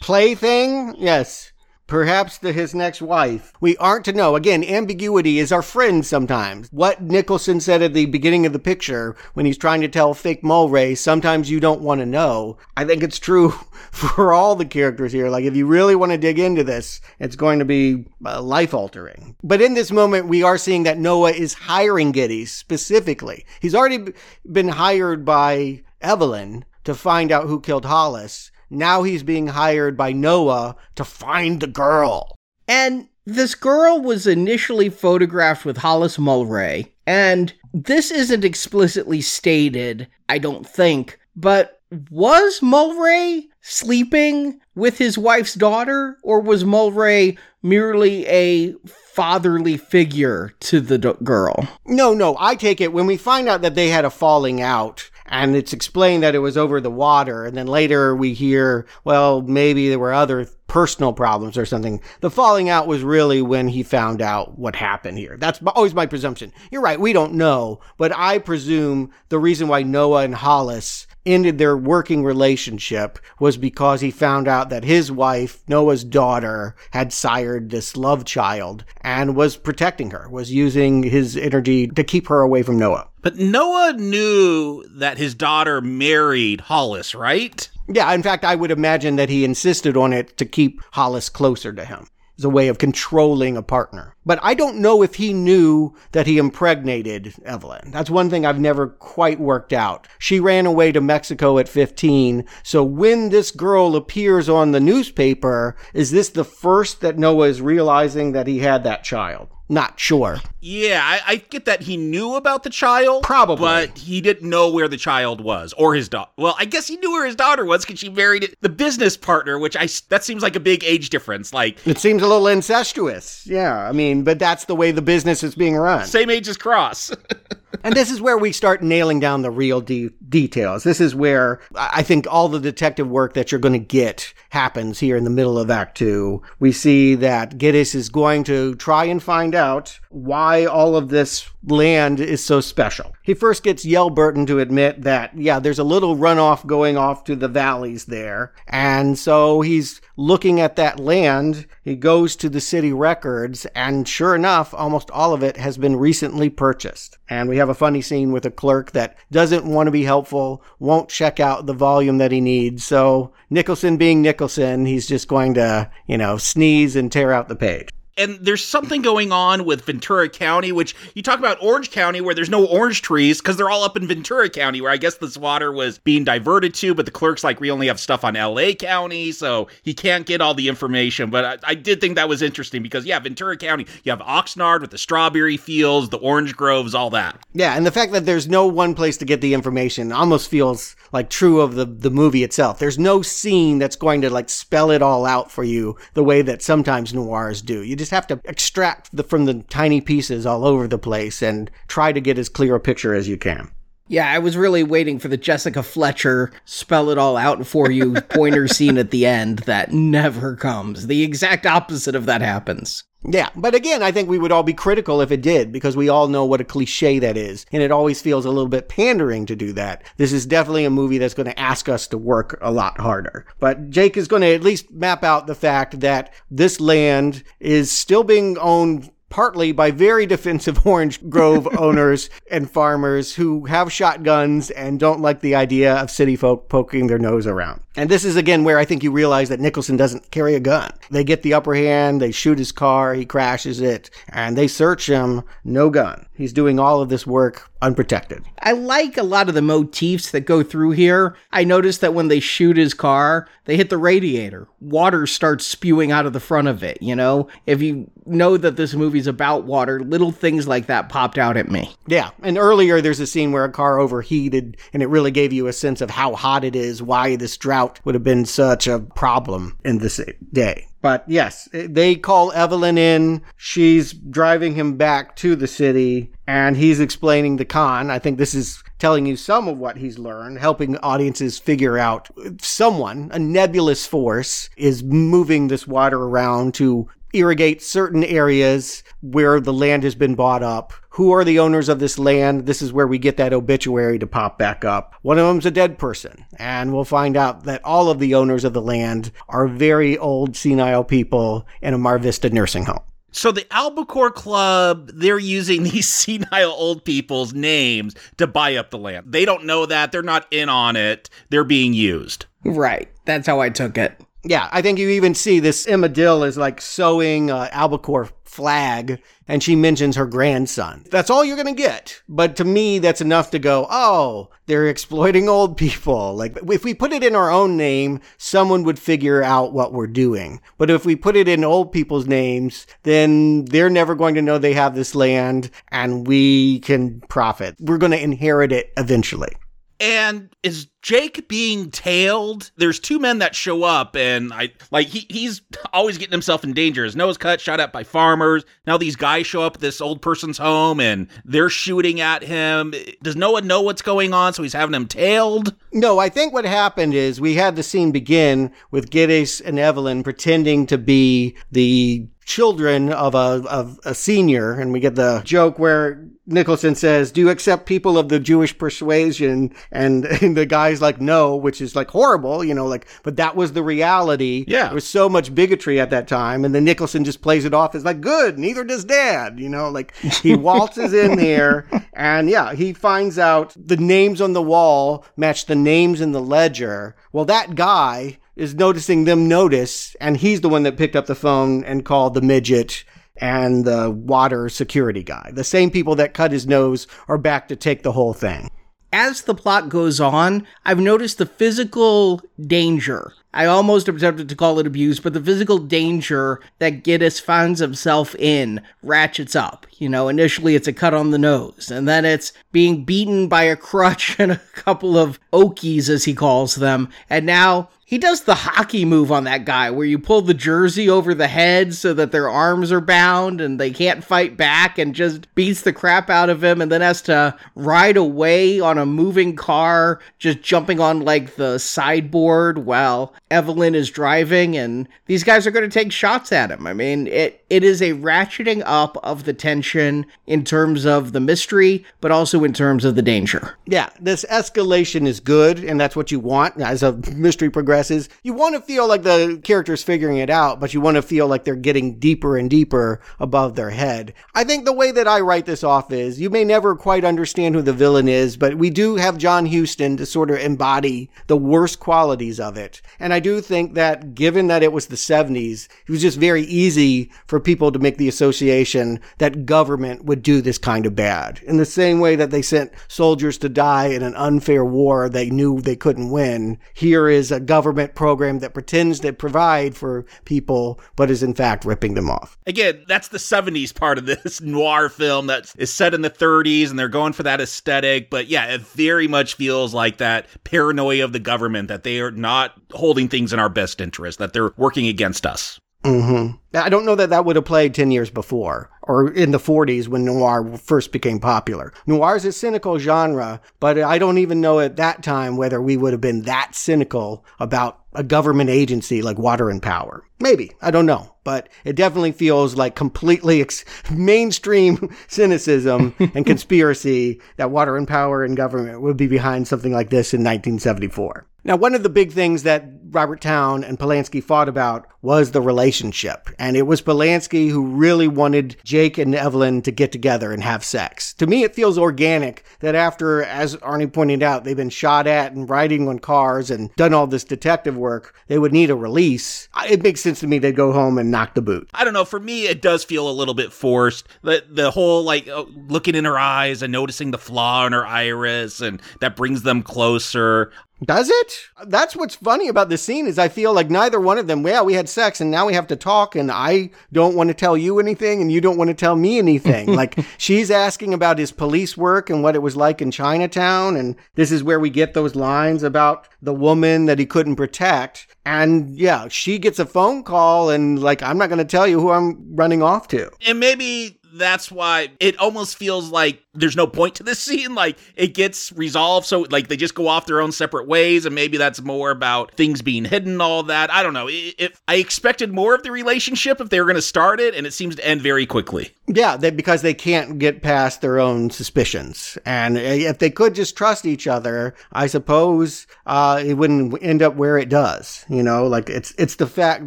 Plaything? Yes. Perhaps to his next wife. We aren't to know. Again, ambiguity is our friend sometimes. What Nicholson said at the beginning of the picture when he's trying to tell fake Mulwray, sometimes you don't want to know. I think it's true for all the characters here. Like, if you really want to dig into this, it's going to be uh, life altering. But in this moment, we are seeing that Noah is hiring Gittes specifically. He's already been hired by Evelyn to find out who killed Hollis now he's being hired by Noah to find the girl. And this girl was initially photographed with Hollis Mulwray, and this isn't explicitly stated, I don't think, but was Mulwray sleeping with his wife's daughter, or was Mulwray merely a fatherly figure to the d- girl? No, no, I take it when we find out that they had a falling out and it's explained that it was over the water. And then later we hear, well, maybe there were other personal problems or something. The falling out was really when he found out what happened here. That's always my presumption. You're right, we don't know, but I presume the reason why Noah and Hollis ended their working relationship was because he found out that his wife, Noah's daughter, had sired this love child and was protecting her, was using his energy to keep her away from Noah. But Noah knew that his daughter married Hollis, right? Yeah, in fact, I would imagine that he insisted on it to keep Hollis closer to him as a way of controlling a partner. But I don't know if he knew that he impregnated Evelyn. That's one thing I've never quite worked out. She ran away to Mexico at 15. So when this girl appears on the newspaper, is this the first that Noah is realizing that he had that child? Not sure. Yeah, I, I get that he knew about the child, Probably. but he didn't know where the child was or his daughter. Well, I guess he knew where his daughter was because she married the business partner, which I that seems like a big age difference. Like It seems a little incestuous. Yeah, I mean, but that's the way the business is being run. same age as Cross. And this is where we start nailing down the real de- details. This is where I think all the detective work that you're going to get happens here in the middle of Act Two. We see that Gittes is going to try and find out why all of this land is so special. He first gets Yelburton to admit that, yeah, there's a little runoff going off to the valleys there. And so he's looking at that land. He goes to the city records, and sure enough, almost all of it has been recently purchased. And we have a funny scene with a clerk that doesn't want to be helpful, won't check out the volume that he needs. So Nicholson being Nicholson, he's just going to, you know, sneeze and tear out the page. And there's something going on with Ventura County, which you talk about Orange County, where there's no orange trees because they're all up in Ventura County, where I guess this water was being diverted to. But the clerk's like, we only have stuff on LA County, so he can't get all the information. But I, I did think that was interesting because, yeah, Ventura County, you have Oxnard with the strawberry fields, the orange groves, all that. Yeah, and the fact that there's no one place to get the information almost feels like true of the, the movie itself. There's no scene that's going to like spell it all out for you the way that sometimes noirs do. You just have to extract the, from the tiny pieces all over the place and try to get as clear a picture as you can. Yeah, I was really waiting for the Jessica Fletcher spell it all out for you pointer scene at the end that never comes. The exact opposite of that happens. Yeah, but again, I think we would all be critical if it did because we all know what a cliche that is. And it always feels a little bit pandering to do that. This is definitely a movie that's going to ask us to work a lot harder. But Jake is going to at least map out the fact that this land is still being owned partly by very defensive orange grove owners and farmers who have shotguns and don't like the idea of city folk poking their nose around. And this is again where I think you realize that Nicholson doesn't carry a gun. They get the upper hand, they shoot his car, he crashes it, and they search him, no gun. He's doing all of this work unprotected. I like a lot of the motifs that go through here. I noticed that when they shoot his car, they hit the radiator. Water starts spewing out of the front of it, you know? If you know that this movie's about water, little things like that popped out at me. Yeah, and earlier there's a scene where a car overheated and it really gave you a sense of how hot it is, why this drought would have been such a problem in this day. But yes, they call Evelyn in. She's driving him back to the city and he's explaining the con. I think this is telling you some of what he's learned, helping audiences figure out someone, a nebulous force, is moving this water around to irrigate certain areas where the land has been bought up. Who are the owners of this land? This is where we get that obituary to pop back up. One of them's a dead person. And we'll find out that all of the owners of the land are very old, senile people in a Mar Vista nursing home. So the Albacore Club, they're using these senile old people's names to buy up the land. They don't know that. They're not in on it. They're being used. Right. That's how I took it. Yeah, I think you even see this Emma Dill is like sewing uh, albacore flag and she mentions her grandson. That's all you're going to get. But to me, that's enough to go, oh, they're exploiting old people. Like, if we put it in our own name, someone would figure out what we're doing. But if we put it in old people's names, then they're never going to know they have this land and we can profit. We're going to inherit it eventually. And is Jake being tailed? There's two men that show up, and I like he he's always getting himself in danger. His nose cut, shot at by farmers. Now these guys show up at this old person's home, and they're shooting at him. Does no one know what's going on? So he's having him tailed. No, I think what happened is we had the scene begin with Gittes and Evelyn pretending to be the children of a of a senior, and we get the joke where Nicholson says, "Do you accept people of the Jewish persuasion?" And, and the like, "No," which is like horrible, you know, like. But that was the reality. Yeah. there was so much bigotry at that time, and then Nicholson just plays it off as like, "Good, neither does Dad," you know, like he waltzes in there, and yeah, he finds out the names on the wall match the names in the ledger. Well, that guy is noticing them notice, and he's the one that picked up the phone and called the midget and the water security guy. The same people that cut his nose are back to take the whole thing. As the plot goes on, I've noticed the physical danger. I almost am tempted to call it abuse, but the physical danger that Gittes finds himself in ratchets up. You know, initially it's a cut on the nose, and then it's being beaten by a crutch and a couple of okies, as he calls them, and now he does the hockey move on that guy where you pull the jersey over the head so that their arms are bound and they can't fight back and just beats the crap out of him and then has to ride away on a moving car, just jumping on like the sideboard while Evelyn is driving and these guys are going to take shots at him. I mean, it it is a ratcheting up of the tension in terms of the mystery, but also in terms of the danger. Yeah, this escalation is good, and that's what you want as a mystery progresses. You want to feel like the character's figuring it out, but you want to feel like they're getting deeper and deeper above their head. I think the way that I write this off is you may never quite understand who the villain is, but we do have John Huston to sort of embody the worst qualities of it. And I do think that given that it was the 70s, it was just very easy for people to make the association that government would do this kind of bad. In the same way that they sent soldiers to die in an unfair war they knew they couldn't win, here is a government program that pretends to provide for people, but is in fact ripping them off. Again, that's the 70s part of this noir film that is set in the 30s and they're going for that aesthetic. But yeah, it very much feels like that paranoia of the government that they are not holding things in our best interest, that they're working against us. Mm-hmm. I don't know that that would have played 10 years before or in the 40s when noir first became popular. Noir is a cynical genre, but I don't even know at that time whether we would have been that cynical about a government agency like Water and Power. Maybe. I don't know. But it definitely feels like completely ex- mainstream cynicism and conspiracy that Water and Power and government would be behind something like this in 1974. Now, one of the big things that Robert Towne and Polanski fought about was the relationship. And it was Polanski who really wanted Jake and Evelyn to get together and have sex. To me, it feels organic that after, as Arnie pointed out, they've been shot at and riding on cars and done all this detective work, they would need a release. It makes sense to me they'd go home and knock the boot. I don't know. For me, it does feel a little bit forced. The, the whole, like, uh, looking in her eyes and noticing the flaw in her iris, and that brings them closer. Does it? That's what's funny about this scene is I feel like neither one of them, well, we had sex and now we have to talk and I don't want to tell you anything and you don't want to tell me anything. like she's asking about his police work and what it was like in Chinatown and this is where we get those lines about the woman that he couldn't protect. And yeah, she gets a phone call and like I'm not going to tell you who I'm running off to. And maybe that's why it almost feels like there's no point to this scene. Like it gets resolved, so like they just go off their own separate ways, and maybe that's more about things being hidden, all that. I don't know. If I expected more of the relationship if they were going to start it, and it seems to end very quickly. Yeah, they, because they can't get past their own suspicions, and if they could just trust each other, I suppose uh, it wouldn't end up where it does. You know, like it's it's the fact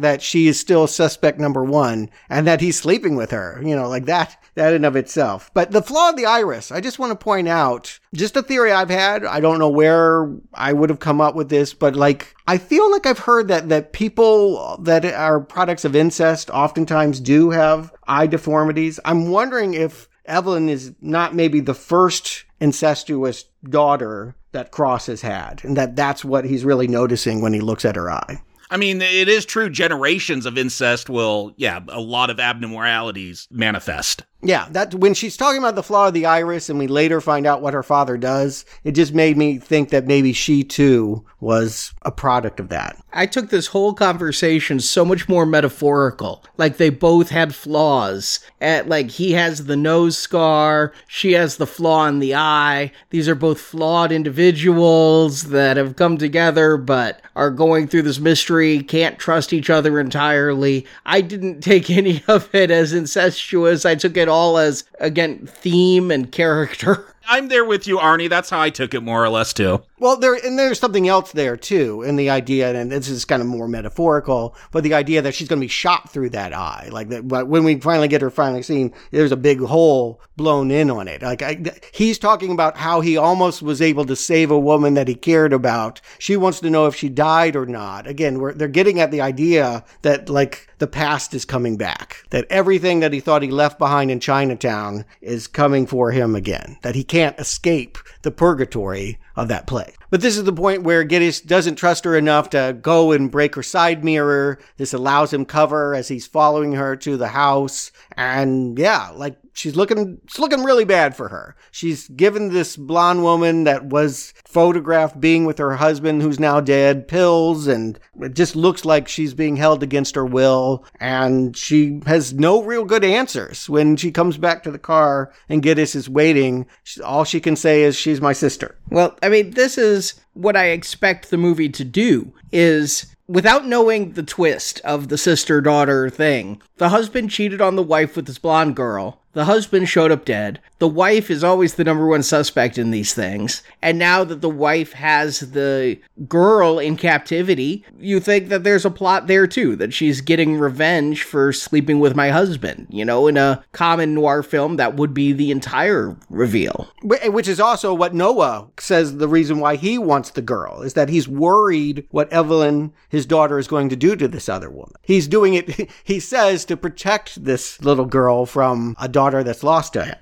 that she is still suspect number one, and that he's sleeping with her. You know, like that that in of itself. But the flaw of the iris, I just want to point out, just a theory I've had. I don't know where I would have come up with this, but like, I feel like I've heard that, that people that are products of incest oftentimes do have eye deformities. I'm wondering if Evelyn is not maybe the first incestuous daughter that Cross has had, and that that's what he's really noticing when he looks at her eye. I mean, it is true. Generations of incest will, yeah, a lot of abnormalities manifest. Yeah, that when she's talking about the flaw of the iris, and we later find out what her father does, it just made me think that maybe she too was a product of that. I took this whole conversation so much more metaphorical. Like they both had flaws. At like he has the nose scar, she has the flaw in the eye. These are both flawed individuals that have come together but are going through this mystery, can't trust each other entirely. I didn't take any of it as incestuous. I took it all as again theme and character. I'm there with you, Arnie. That's how I took it more or less too. Well, there and there's something else there too, in the idea, and this is kind of more metaphorical, but the idea that she's going to be shot through that eye, like that. When we finally get her finally seen, there's a big hole blown in on it. Like I, he's talking about how he almost was able to save a woman that he cared about. She wants to know if she died or not. Again, they're getting at the idea that like the past is coming back, that everything that he thought he left behind in Chinatown is coming for him again, that he can't escape the purgatory of that play. But this is the point where Gittes doesn't trust her enough to go and break her side mirror. This allows him cover as he's following her to the house. And yeah, like she's looking it's looking really bad for her. She's given this blonde woman that was photographed being with her husband who's now dead pills and it just looks like she's being held against her will and she has no real good answers when she comes back to the car and Gittes is waiting. All she can say is she's my sister. Well, I mean, this is what I expect the movie to do is without knowing the twist of the sister daughter thing, the husband cheated on the wife with this blonde girl. The husband showed up dead. The wife is always the number one suspect in these things. And now that the wife has the girl in captivity, you think that there's a plot there too, that she's getting revenge for sleeping with my husband. You know, in a common noir film, that would be the entire reveal. Which is also what Noah says the reason why he wants the girl is that he's worried what Evelyn, his daughter, is going to do to this other woman. He's doing it, he says, to protect this little girl from a daughter that's lost to him.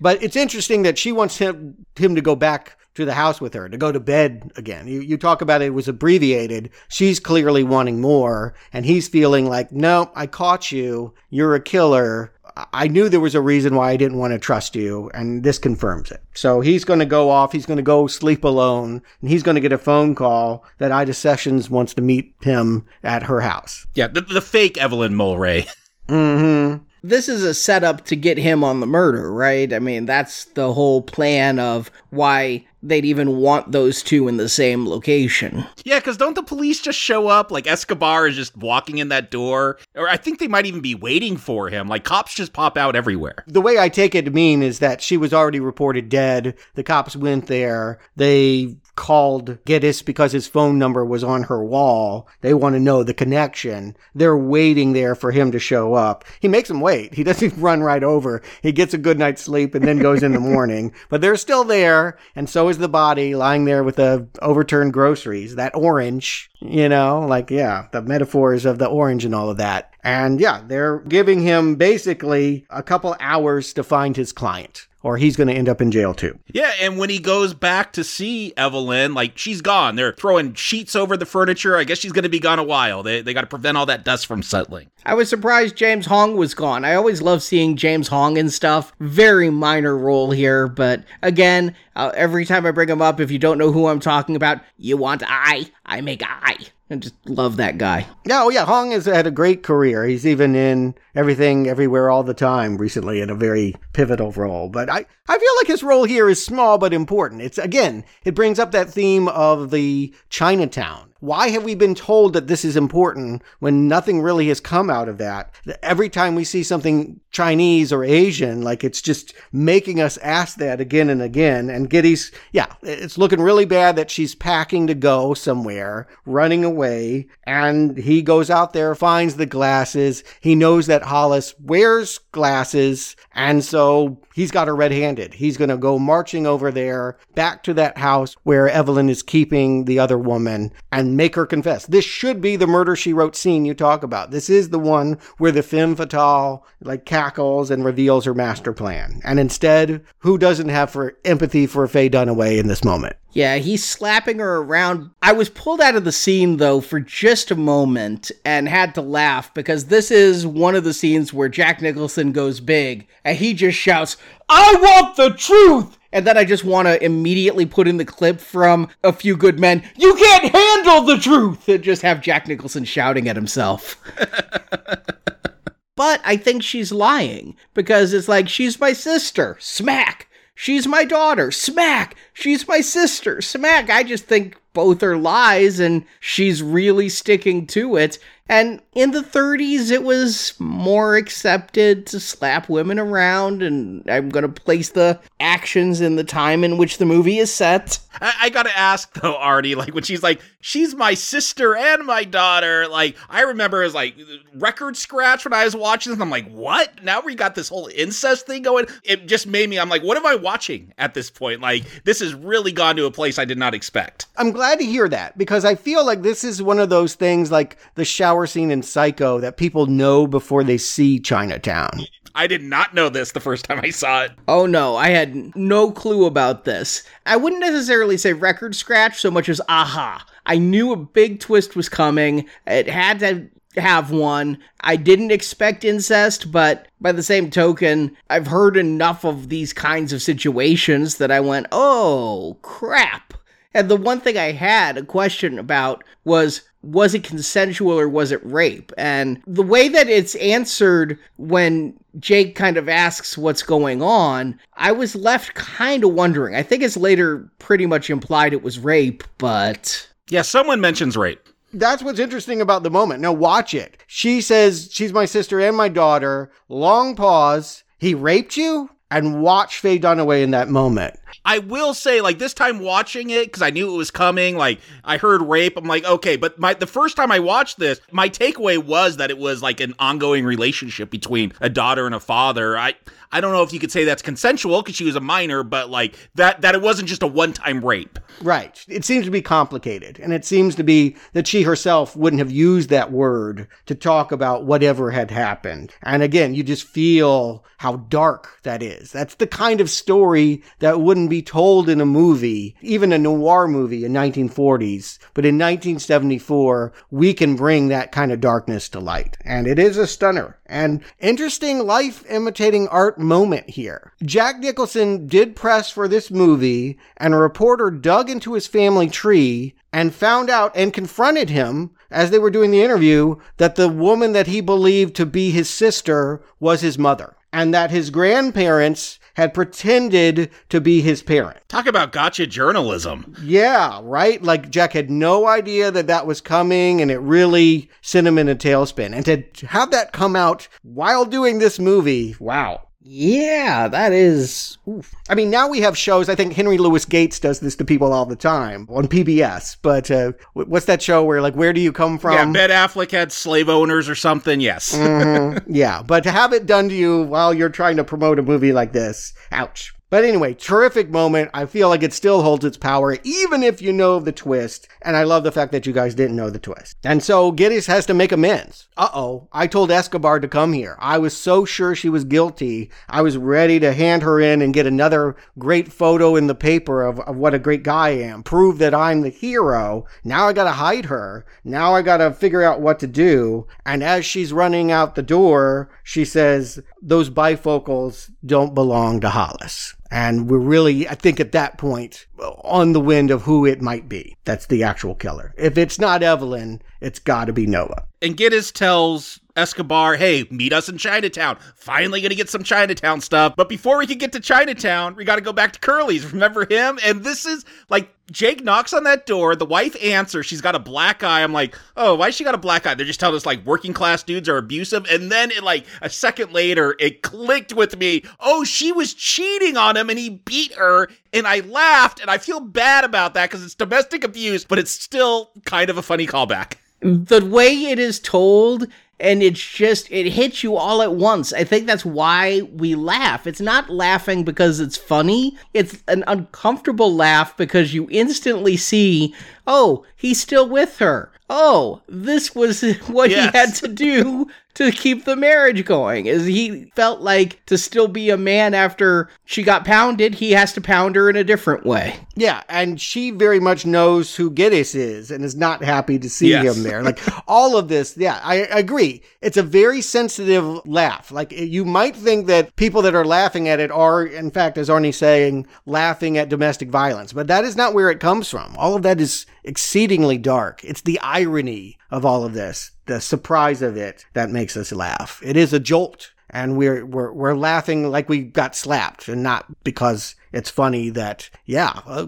But it's interesting that she wants him him to go back to the house with her, to go to bed again. You, you talk about it was abbreviated. She's clearly wanting more, and he's feeling like, no, I caught you. You're a killer. I knew there was a reason why I didn't want to trust you, and this confirms it. So he's going to go off. He's going to go sleep alone, and he's going to get a phone call that Ida Sessions wants to meet him at her house. Yeah, the, the fake Evelyn Mulwray. Mm-hmm. This is a setup to get him on the murder, right? I mean, that's the whole plan of why they'd even want those two in the same location. Yeah, because don't the police just show up? Like Escobar is just walking in that door. Or I think they might even be waiting for him. Like cops just pop out everywhere. The way I take it to mean is that she was already reported dead. The cops went there. They called Gittes because his phone number was on her wall. They want to know the connection. They're waiting there for him to show up. He makes them wait. He doesn't run right over. He gets a good night's sleep and then goes in the morning. But they're still there, and so is the body lying there with the overturned groceries. That orange, you know, like yeah, the metaphors of the orange and all of that. And yeah, they're giving him basically a couple hours to find his client or he's going to end up in jail too. Yeah, and when he goes back to see Evelyn, like she's gone. They're throwing sheets over the furniture. I guess she's going to be gone a while. They, they got to prevent all that dust from settling. I was surprised James Hong was gone. I always love seeing James Hong and stuff. Very minor role here, but again, uh, every time I bring him up, if you don't know who I'm talking about, you want I, I make I. I just love that guy. Yeah, oh yeah, Hong has had a great career. He's even in everything, everywhere, all the time recently in a very pivotal role. But I, I feel like his role here is small but important. It's again, it brings up that theme of the Chinatown. Why have we been told that this is important when nothing really has come out of that? Every time we see something Chinese or Asian, like it's just making us ask that again and again. And Gittes, yeah, it's looking really bad that she's packing to go somewhere, running away, and he goes out there, finds the glasses. He knows that Hollis wears glasses, and so he's got her red handed. He's going to go marching over there back to that house where Evelyn is keeping the other woman and make her confess. This should be the murder she wrote scene you talk about. This is the one where the femme fatale like cackles and reveals her master plan. And instead, who doesn't have for empathy for Faye Dunaway in this moment? Yeah, he's slapping her around. I was pulled out of the scene though for just a moment and had to laugh because this is one of the scenes where Jack Nicholson goes big and he just shouts, I want the truth! And then I just want to immediately put in the clip from A Few Good Men, You can't handle the truth! And just have Jack Nicholson shouting at himself. but I think she's lying because it's like, she's my sister. Smack! She's my daughter. Smack! She's my sister. Smack! I just think both are lies and she's really sticking to it. And in the 30s, it was more accepted to slap women around, and I'm going to place the actions in the time in which the movie is set. I, I gotta ask though, Artie, like when she's like, she's my sister and my daughter, like I remember as like record scratch when I was watching this, I'm like, what? Now we got this whole incest thing going. It just made me, I'm like, what am I watching at this point? Like, this has really gone to a place I did not expect. I'm glad to hear that because I feel like this is one of those things like the shower scene in Psycho that people know before they see Chinatown. I did not know this the first time I saw it. Oh no, I had no clue about this. I wouldn't necessarily say record scratch so much as aha. I knew a big twist was coming. It had to have one. I didn't expect incest, but by the same token, I've heard enough of these kinds of situations that I went, oh crap. And the one thing I had a question about was was it consensual or was it rape? And the way that it's answered when Jake kind of asks what's going on, I was left kind of wondering. I think it's later pretty much implied it was rape, but. Yeah, someone mentions rape. That's what's interesting about the moment. Now, watch it. She says, She's my sister and my daughter. Long pause. He raped you? And watch Faye Dunaway in that moment. I will say, like this time watching it because I knew it was coming. Like I heard rape, I'm like, okay. But my the first time I watched this, my takeaway was that it was like an ongoing relationship between a daughter and a father. I I don't know if you could say that's consensual because she was a minor, but like that that it wasn't just a one time rape. Right. It seems to be complicated, and it seems to be that she herself wouldn't have used that word to talk about whatever had happened. And again, you just feel how dark that is. That's the kind of story that wouldn't be told in a movie, even a noir movie in 1940s. But in 1974, we can bring that kind of darkness to light. And it is a stunner and interesting life imitating art moment here. Jack Nicholson did press for this movie, and a reporter dug into his family tree and found out and confronted him as they were doing the interview that the woman that he believed to be his sister was his mother, and that his grandparents had pretended to be his parent. Talk about gotcha journalism. Yeah, right? Like Jack had no idea that that was coming and it really sent him in a tailspin. And to have that come out while doing this movie, wow. Yeah, that is. Oof. I mean, now we have shows. I think Henry Louis Gates does this to people all the time on PBS. But uh, what's that show where, like, where do you come from? Yeah, Ben Affleck had slave owners or something. Yes. mm-hmm. Yeah, but to have it done to you while you're trying to promote a movie like this, ouch. But anyway, terrific moment. I feel like it still holds its power, even if you know the twist. And I love the fact that you guys didn't know the twist. And so Gittes has to make amends. Uh oh, I told Escobar to come here. I was so sure she was guilty. I was ready to hand her in and get another great photo in the paper of, of what a great guy I am. Prove that I'm the hero. Now I gotta hide her. Now I gotta figure out what to do. And as she's running out the door, she says, Those bifocals don't belong to Hollis. And we're really, I think at that point, on the wind of who it might be. That's the actual killer. If it's not Evelyn, it's gotta be Noah. And Gittes tells Escobar, hey, meet us in Chinatown. Finally gonna get some Chinatown stuff. But before we can get to Chinatown, we gotta go back to Curly's. Remember him? And this is like Jake knocks on that door. The wife answers. She's got a black eye. I'm like, oh, why she got a black eye? They're just telling us like working class dudes are abusive. And then it like a second later, it clicked with me. Oh, she was cheating on him and he beat her. And I laughed and I feel bad about that because it's domestic abuse, but it's still kind of a funny callback. The way it is told and it's just it hits you all at once. I think that's why we laugh. It's not laughing because it's funny. It's an uncomfortable laugh because you instantly see, oh, he's still with her. Oh, this was what yes. he had to do to keep the marriage going. Is he felt like to still be a man after she got pounded, he has to pound her in a different way. Yeah, and she very much knows who Gittes is and is not happy to see yes. him there. Like all of this, yeah, I agree. It's a very sensitive laugh. Like you might think that people that are laughing at it are, in fact, as Arnie saying, laughing at domestic violence, but that is not where it comes from. All of that is exceedingly dark. It's the irony of all of this, the surprise of it that makes us laugh. It is a jolt and we're we're we're laughing like we got slapped and not because it's funny that yeah uh,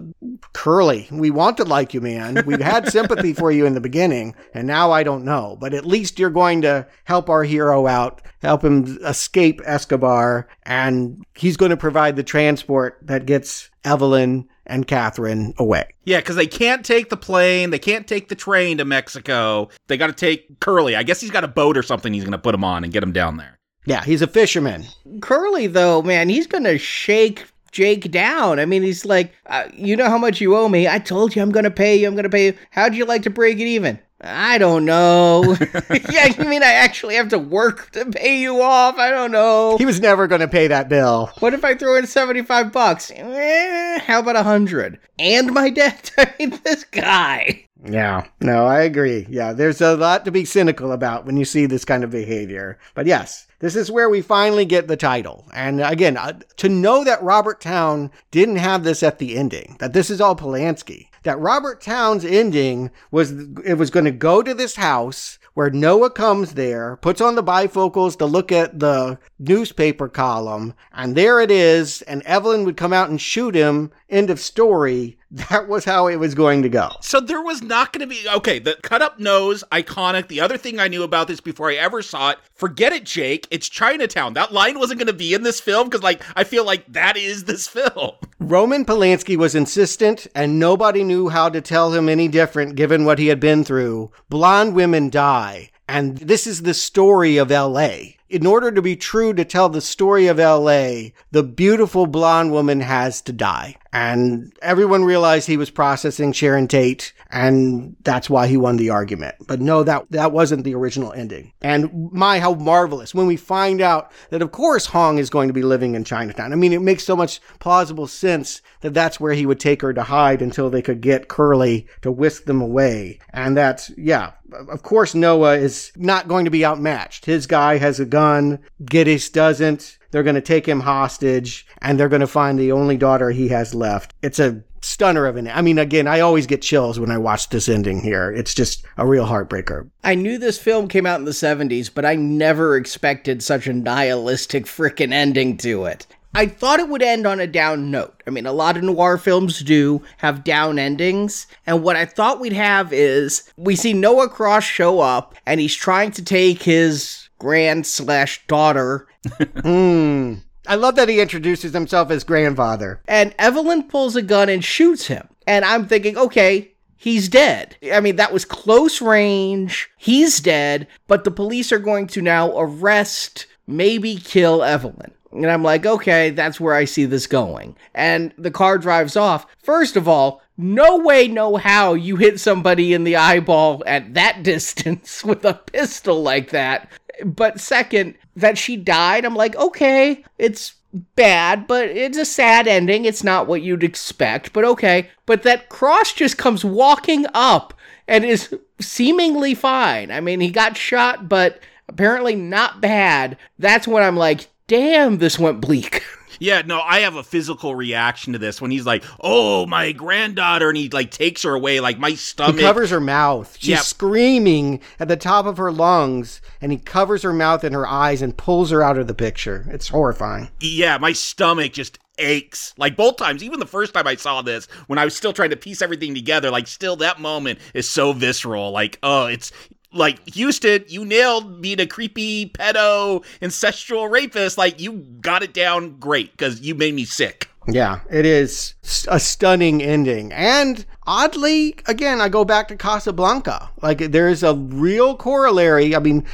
curly we wanted like you man we had sympathy for you in the beginning and now i don't know but at least you're going to help our hero out help him escape escobar and he's going to provide the transport that gets evelyn and Catherine away. Yeah, because they can't take the plane, they can't take the train to Mexico. They got to take Curly. I guess he's got a boat or something he's going to put him on and get him down there. Yeah, he's a fisherman. Curly, though, man, he's going to shake Jake down. I mean, he's like, uh, you know how much you owe me. I told you I'm going to pay you. I'm going to pay you. How'd you like to break it even? I don't know. yeah, you mean I actually have to work to pay you off? I don't know. He was never going to pay that bill. What if I throw in 75 bucks? Eh, how about a 100? And my debt? I mean, this guy. Yeah, no, I agree. Yeah, there's a lot to be cynical about when you see this kind of behavior. But yes, this is where we finally get the title. And again, uh, to know that Robert Towne didn't have this at the ending, that this is all Polanski, that Robert Towne's ending was it was going to go to this house where Noah comes there, puts on the bifocals to look at the newspaper column, and there it is, and Evelyn would come out and shoot him. End of story. That was how it was going to go. So there was not going to be okay. The cut up nose, iconic. The other thing I knew about this before I ever saw it, forget it, Jake. It's Chinatown. That line wasn't going to be in this film because, like, I feel like that is this film. Roman Polanski was insistent, and nobody knew how to tell him any different given what he had been through. Blonde women die. And this is the story of LA. In order to be true to tell the story of LA, the beautiful blonde woman has to die. And everyone realized he was processing Sharon Tate, and that's why he won the argument. But no, that, that wasn't the original ending. And my, how marvelous when we find out that, of course, Hong is going to be living in Chinatown. I mean, it makes so much plausible sense that that's where he would take her to hide until they could get Curly to whisk them away. And that's, yeah, of course, Noah is not going to be outmatched. His guy has a gun. Gittes doesn't. They're going to take him hostage and they're going to find the only daughter he has left. It's a stunner of an, I mean, again, I always get chills when I watch this ending here. It's just a real heartbreaker. I knew this film came out in the 70s, but I never expected such a nihilistic freaking ending to it. I thought it would end on a down note. I mean, a lot of noir films do have down endings. And what I thought we'd have is we see Noah Cross show up and he's trying to take his grand slash daughter. Hmm. I love that he introduces himself as grandfather. And Evelyn pulls a gun and shoots him. And I'm thinking, okay, he's dead. I mean, that was close range. He's dead, but the police are going to now arrest, maybe kill Evelyn. And I'm like, okay, that's where I see this going. And the car drives off. First of all, no way, no how you hit somebody in the eyeball at that distance with a pistol like that. But second, that she died, I'm like, okay, it's bad, but it's a sad ending. It's not what you'd expect, but okay. But that Cross just comes walking up and is seemingly fine. I mean, he got shot, but apparently not bad. That's when I'm like, damn, this went bleak. Yeah, no, I have a physical reaction to this when he's like, "Oh, my granddaughter," and he like takes her away. Like my stomach. He covers her mouth. She's Yep. screaming at the top of her lungs, and he covers her mouth and her eyes and pulls her out of the picture. It's horrifying. yeah, my stomach just aches. Like both times, even the first time I saw this, when I was still trying to piece everything together, like still that moment is so visceral. Like, oh, it's like Huston, you nailed being a creepy pedo incestual rapist. Like you got it down great because you made me sick. Yeah, it is a stunning ending. And oddly, again, I go back to Casablanca. Like, there's a real corollary. I mean,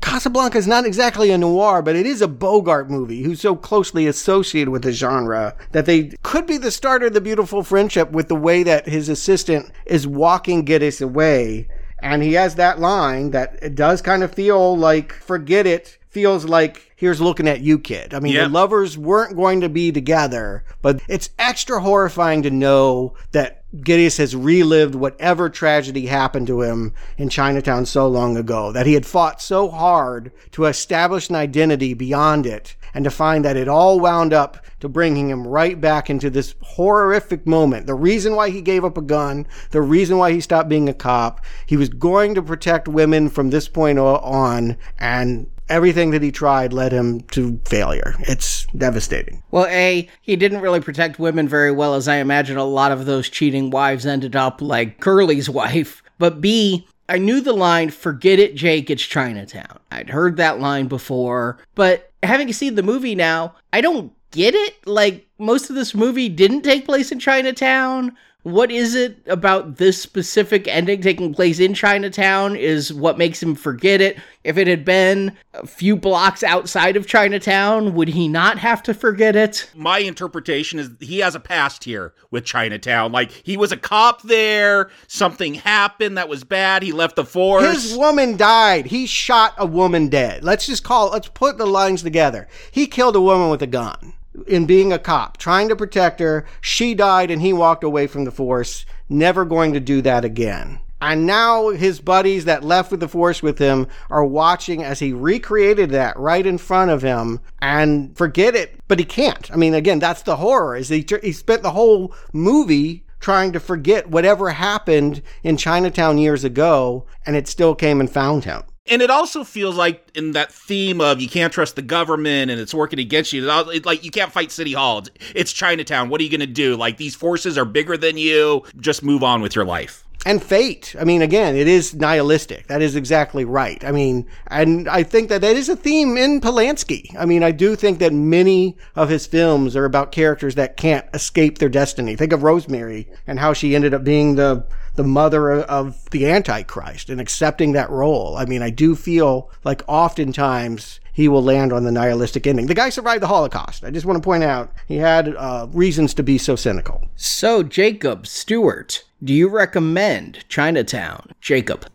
Casablanca is not exactly a noir, but it is a Bogart movie who's so closely associated with the genre that they could be the start of the beautiful friendship with the way that his assistant is walking Gittes away. And he has that line that it does kind of feel like, forget it, feels like, here's looking at you, kid. I mean, Yep. the lovers weren't going to be together, but it's extra horrifying to know that Gittes has relived whatever tragedy happened to him in Chinatown so long ago, that he had fought so hard to establish an identity beyond it, and to find that it all wound up to bringing him right back into this horrific moment. The reason why he gave up a gun, the reason why he stopped being a cop, he was going to protect women from this point on, and everything that he tried led him to failure. It's devastating. Well, A, he didn't really protect women very well, as I imagine a lot of those cheating wives ended up like Curly's wife. But B, I knew the line, forget it, Jake, it's Chinatown. I'd heard that line before, but having seen the movie now, I don't get it. Like, most of this movie didn't take place in Chinatown. What is it about this specific ending taking place in Chinatown is what makes him forget it? If it had been a few blocks outside of Chinatown, would he not have to forget it? My interpretation is he has a past here with Chinatown. Like he was a cop there, something happened that was bad, he left the force. His woman died. He shot a woman dead. Let's just call let's put the lines together. He killed a woman with a gun in being a cop, trying to protect her. She died and he walked away from the force, never going to do that again. And now his buddies that left with the force with him are watching as he recreated that right in front of him and forget it, but he can't. I mean, again, that's the horror is he, he spent the whole movie trying to forget whatever happened in Chinatown years ago and it still came and found him. And it also feels like in that theme of you can't trust the government and it's working against you. It's like you can't fight City Hall. It's Chinatown. What are you going to do? Like these forces are bigger than you. Just move on with your life and fate. I mean, again, it is nihilistic. That is exactly right. I mean, and I think that that is a theme in Polanski. I mean, I do think that many of his films are about characters that can't escape their destiny. Think of Rosemary and how she ended up being the the mother of the Antichrist and accepting that role. I mean, I do feel like oftentimes he will land on the nihilistic ending. The guy survived the Holocaust. I just want to point out he had uh, reasons to be so cynical. So, Jacob Stuart, do you recommend Chinatown? Jacob.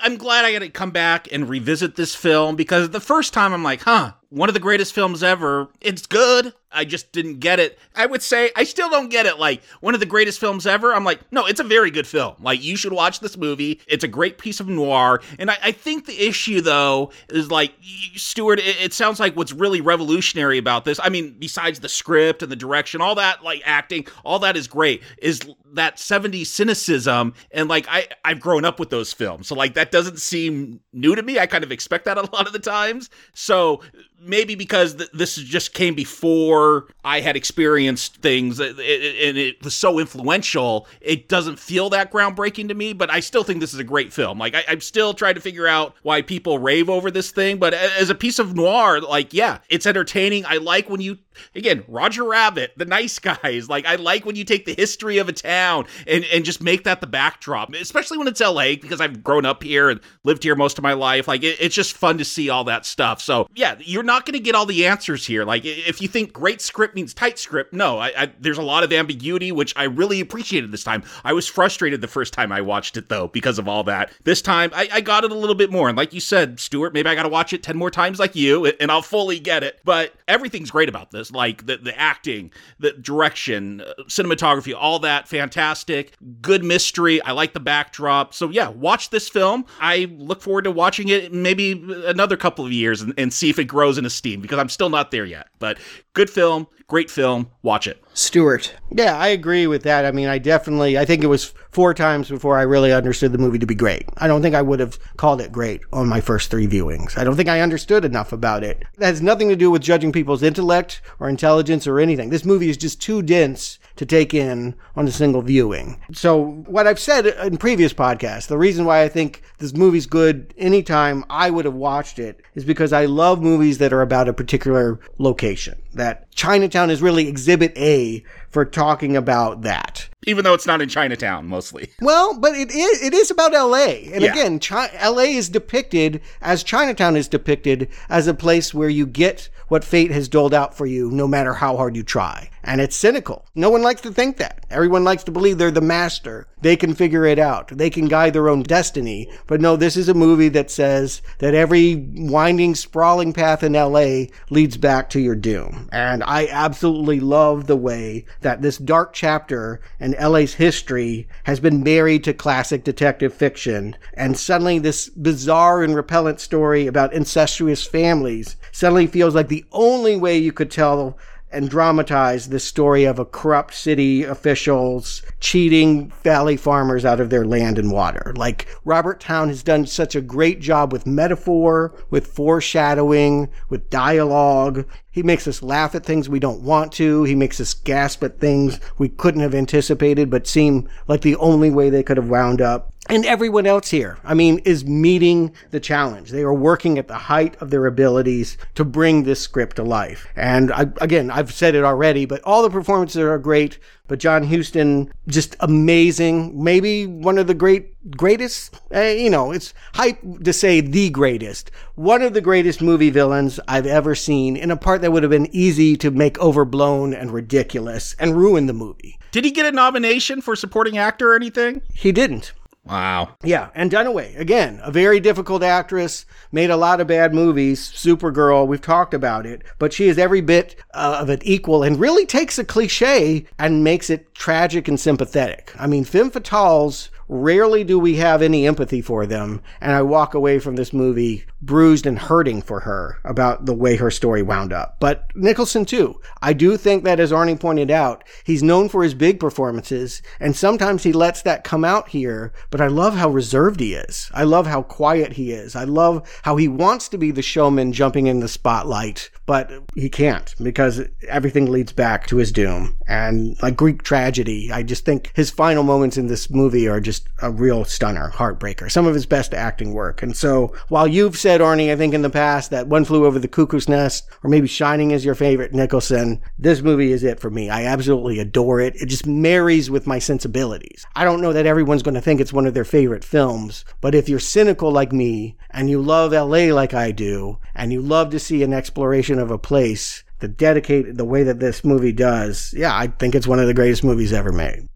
I'm glad I got to come back and revisit this film because the first time I'm like, huh, one of the greatest films ever. It's good. I just didn't get it. I would say I still don't get it. Like one of the greatest films ever. I'm like, no, it's a very good film. Like you should watch this movie. It's a great piece of noir. And I, I think the issue though is like Stuart. It, it, sounds like what's really revolutionary about this. I mean, besides the script and the direction, all that like acting, all that is great. Is that 70s cynicism and like I I've grown up with those films. So like that doesn't seem new to me. I kind of expect that a lot of the times. So maybe because th- this just came before I had experienced things and it, was so influential, it doesn't feel that groundbreaking to me, but I still think this is a great film. Like, I, am still trying to figure out why people rave over this thing, but as a piece of noir, like, yeah, it's entertaining. I like when you, again, Roger Rabbit, the nice guys, like, I like when you take the history of a town and, and just make that the backdrop, especially when it's LA, because I've grown up here and lived here most of my life. Like, it, it's just fun to see all that stuff. So, yeah, you're not not going to get all the answers here. Like, if you think great script means tight script, no, I, I, there's a lot of ambiguity, which I really appreciated this time. I was frustrated the first time I watched it, though, because of all that. This time, I, I got it a little bit more. And like you said, Stuart, maybe I got to watch it 10 more times like you, and I'll fully get it. But everything's great about this. Like, the, the acting, the direction, uh, cinematography, all that, fantastic. Good mystery. I like the backdrop. So, yeah, watch this film. I look forward to watching it maybe another couple of years and, and see if it grows in esteem because I'm still not there yet. But good film, great film. Watch it. Stuart. Yeah, I agree with that. I mean, I definitely, I think it was four times before I really understood the movie to be great. I don't think I would have called it great on my first three viewings. I don't think I understood enough about it. That has nothing to do with judging people's intellect or intelligence or anything. This movie is just too dense to take in on a single viewing. So, what I've said in previous podcasts, the reason why I think this movie's good anytime I would have watched it is because I love movies that are about a particular location. That Chinatown is really exhibit A for talking about that. Even though it's not in Chinatown mostly. Well, but it is it is about LA. And yeah. again, Chi- LA is depicted as Chinatown is depicted as a place where you get what fate has doled out for you no matter how hard you try. And it's cynical. No one likes to think that. Everyone likes to believe they're the master. They can figure it out. They can guide their own destiny. But no, this is a movie that says that every winding, sprawling path in LA leads back to your doom. And I absolutely love the way that this dark chapter in LA's history has been married to classic detective fiction. And suddenly this bizarre and repellent story about incestuous families suddenly feels like the only way you could tell and dramatize the story of a corrupt city officials cheating valley farmers out of their land and water. Like Robert Towne has done such a great job with metaphor, with foreshadowing, with dialogue. He makes us laugh at things we don't want to. He makes us gasp at things we couldn't have anticipated but seem like the only way they could have wound up. And everyone else here, I mean, is meeting the challenge. They are working at the height of their abilities to bring this script to life. And I, again, I've said it already, but all the performances are great. But John Huston, just amazing. Maybe one of the great, greatest, uh, you know, it's hype to say the greatest. One of the greatest movie villains I've ever seen in a part that would have been easy to make overblown and ridiculous and ruin the movie. Did he get a nomination for supporting actor or anything? He didn't. Wow. Yeah, and Dunaway, again, a very difficult actress, made a lot of bad movies. Supergirl, we've talked about it, but she is every bit uh, of an equal and really takes a cliche and makes it tragic and sympathetic. I mean, femme fatales Rarely do we have any empathy for them, and I walk away from this movie bruised and hurting for her about the way her story wound up. But Nicholson, too. I do think that, as Arnie pointed out, he's known for his big performances, and sometimes he lets that come out here, but I love how reserved he is. I love how quiet he is. I love how he wants to be the showman jumping in the spotlight, but he can't because everything leads back to his doom. And like Greek tragedy, I just think his final moments in this movie are just a real stunner, heartbreaker, some of his best acting work. And so while you've said, Arnie, I think in the past that One Flew Over the Cuckoo's Nest or maybe Shining is your favorite Nicholson, this movie is it for me. I absolutely adore it. It just marries with my sensibilities. I don't know that everyone's going to think it's one of their favorite films, but if you're cynical like me and you love LA like I do, and you love to see an exploration of a place, the dedicated the way that this movie does, yeah, I think it's one of the greatest movies ever made.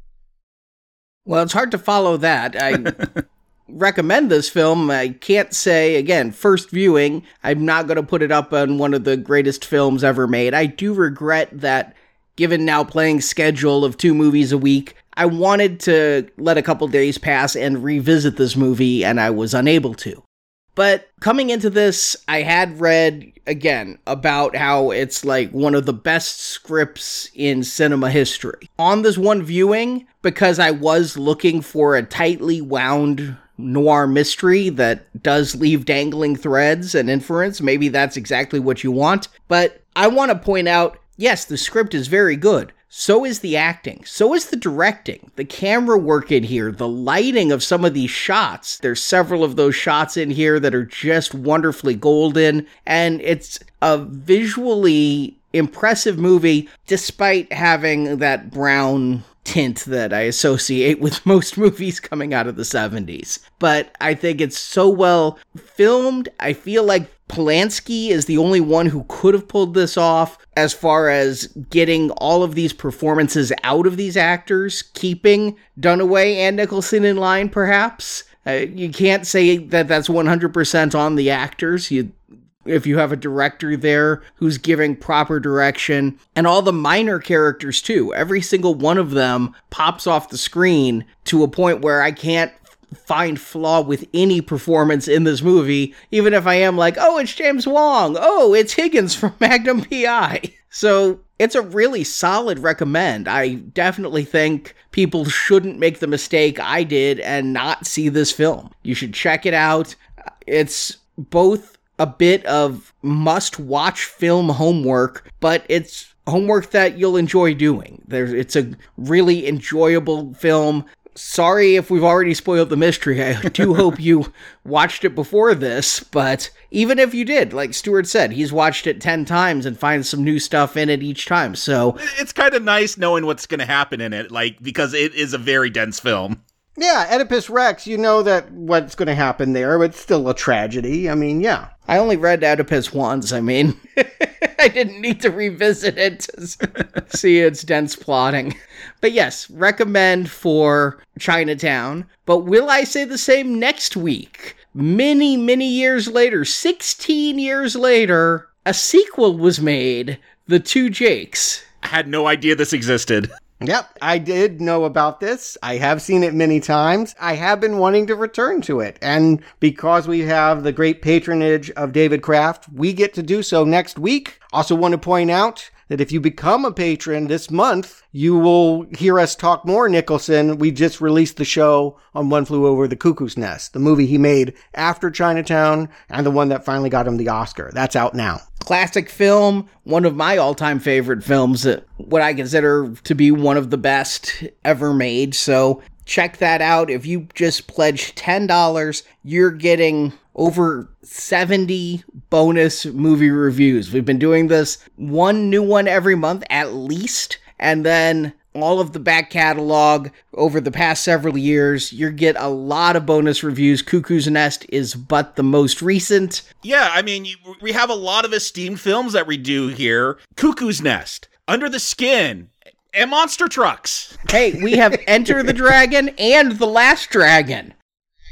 Well, it's hard to follow that. I recommend this film. I can't say, again, first viewing, I'm not going to put it up on one of the greatest films ever made. I do regret that, given now playing schedule of two movies a week, I wanted to let a couple days pass and revisit this movie, and I was unable to. But coming into this, I had read again about how it's like one of the best scripts in cinema history. On this one viewing, because I was looking for a tightly wound noir mystery that does leave dangling threads and inference, maybe that's exactly what you want. But I want to point out yes, the script is very good. So is the acting. So is the directing. The camera work in here, the lighting of some of these shots. There's several of those shots in here that are just wonderfully golden. And it's a visually impressive movie despite having that brown tint that I associate with most movies coming out of the 70s. But I think it's so well filmed. I feel like Polanski is the only one who could have pulled this off as far as getting all of these performances out of these actors, keeping Dunaway and Nicholson in line, perhaps. Uh, you can't say that that's 100% on the actors. You if you have a director there who's giving proper direction and all the minor characters too every single one of them pops off the screen to a point where i can't find flaw with any performance in this movie, even if I am like, oh, it's James Hong. Oh, it's Higgins from Magnum PI. So it's a really solid recommend. I definitely think people shouldn't make the mistake I did and not see this film. You should check it out. It's both a bit of must watch film homework, but it's homework that you'll enjoy doing. There's it's a really enjoyable film sorry if we've already spoiled the mystery. I do hope you watched it before this, but even if you did, like Stuart said, he's watched it 10 times and finds some new stuff in it each time. So it's kind of nice knowing what's going to happen in it, like, because it is a very dense film. Yeah, Oedipus Rex, you know that what's going to happen there, but it's still a tragedy. I mean, yeah. I only read Oedipus once. I mean, I didn't need to revisit it to see its dense plotting. But yes, recommend for Chinatown. But will I say the same next week? Many, many years later, 16 years later, a sequel was made The Two Jakes. I had no idea this existed. Yep, I did know about this. I have seen it many times. I have been wanting to return to it. And because we have the great patronage of David Kraft, we get to do so next week. Also, want to point out that if you become a patron this month, you will hear us talk more Nicholson. We just released the show on One Flew Over the Cuckoo's Nest, the movie he made after Chinatown and the one that finally got him the Oscar. That's out now. Classic film, one of my all time favorite films, what I consider to be one of the best ever made. So check that out. If you just pledge $10, you're getting over 70 bonus movie reviews. We've been doing this one new one every month at least. And then all of the back catalog over the past several years. You get a lot of bonus reviews. Cuckoo's Nest is but the most recent. Yeah, I mean, you, we have a lot of esteemed films that we do here Cuckoo's Nest, Under the Skin, and Monster Trucks. Hey, we have Enter the Dragon and The Last Dragon.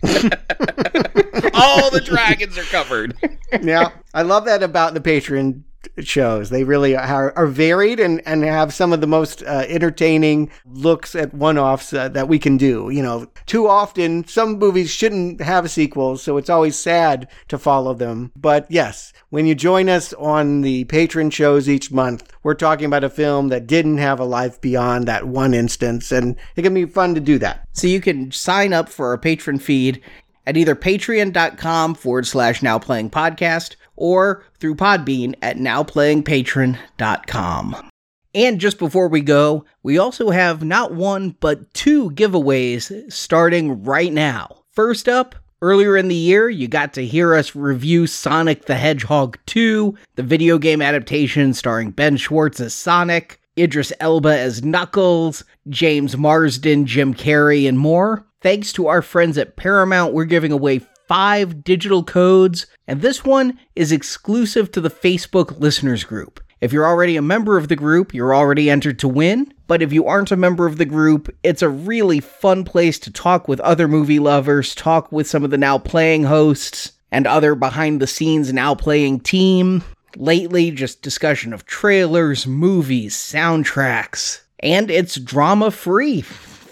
All the dragons are covered. yeah, I love that about the Patreon shows. They really are, are varied and, and have some of the most uh, entertaining looks at one offs uh, that we can do. You know, too often some movies shouldn't have sequels, so it's always sad to follow them. But yes, when you join us on the patron shows each month, we're talking about a film that didn't have a life beyond that one instance, and it can be fun to do that. So you can sign up for our patron feed at either patreon.com forward slash now playing podcast or through Podbean at nowplayingpatron.com. And just before we go, we also have not one, but two giveaways starting right now. First up, earlier in the year, you got to hear us review Sonic the Hedgehog 2, the video game adaptation starring Ben Schwartz as Sonic, Idris Elba as Knuckles, James Marsden, Jim Carrey, and more. Thanks to our friends at Paramount, we're giving away five digital codes, and this one is exclusive to the Facebook listeners group. If you're already a member of the group, you're already entered to win. But if you aren't a member of the group, it's a really fun place to talk with other movie lovers, talk with some of the now playing hosts, and other behind the scenes now playing team. Lately, just discussion of trailers, movies, soundtracks, and it's drama free,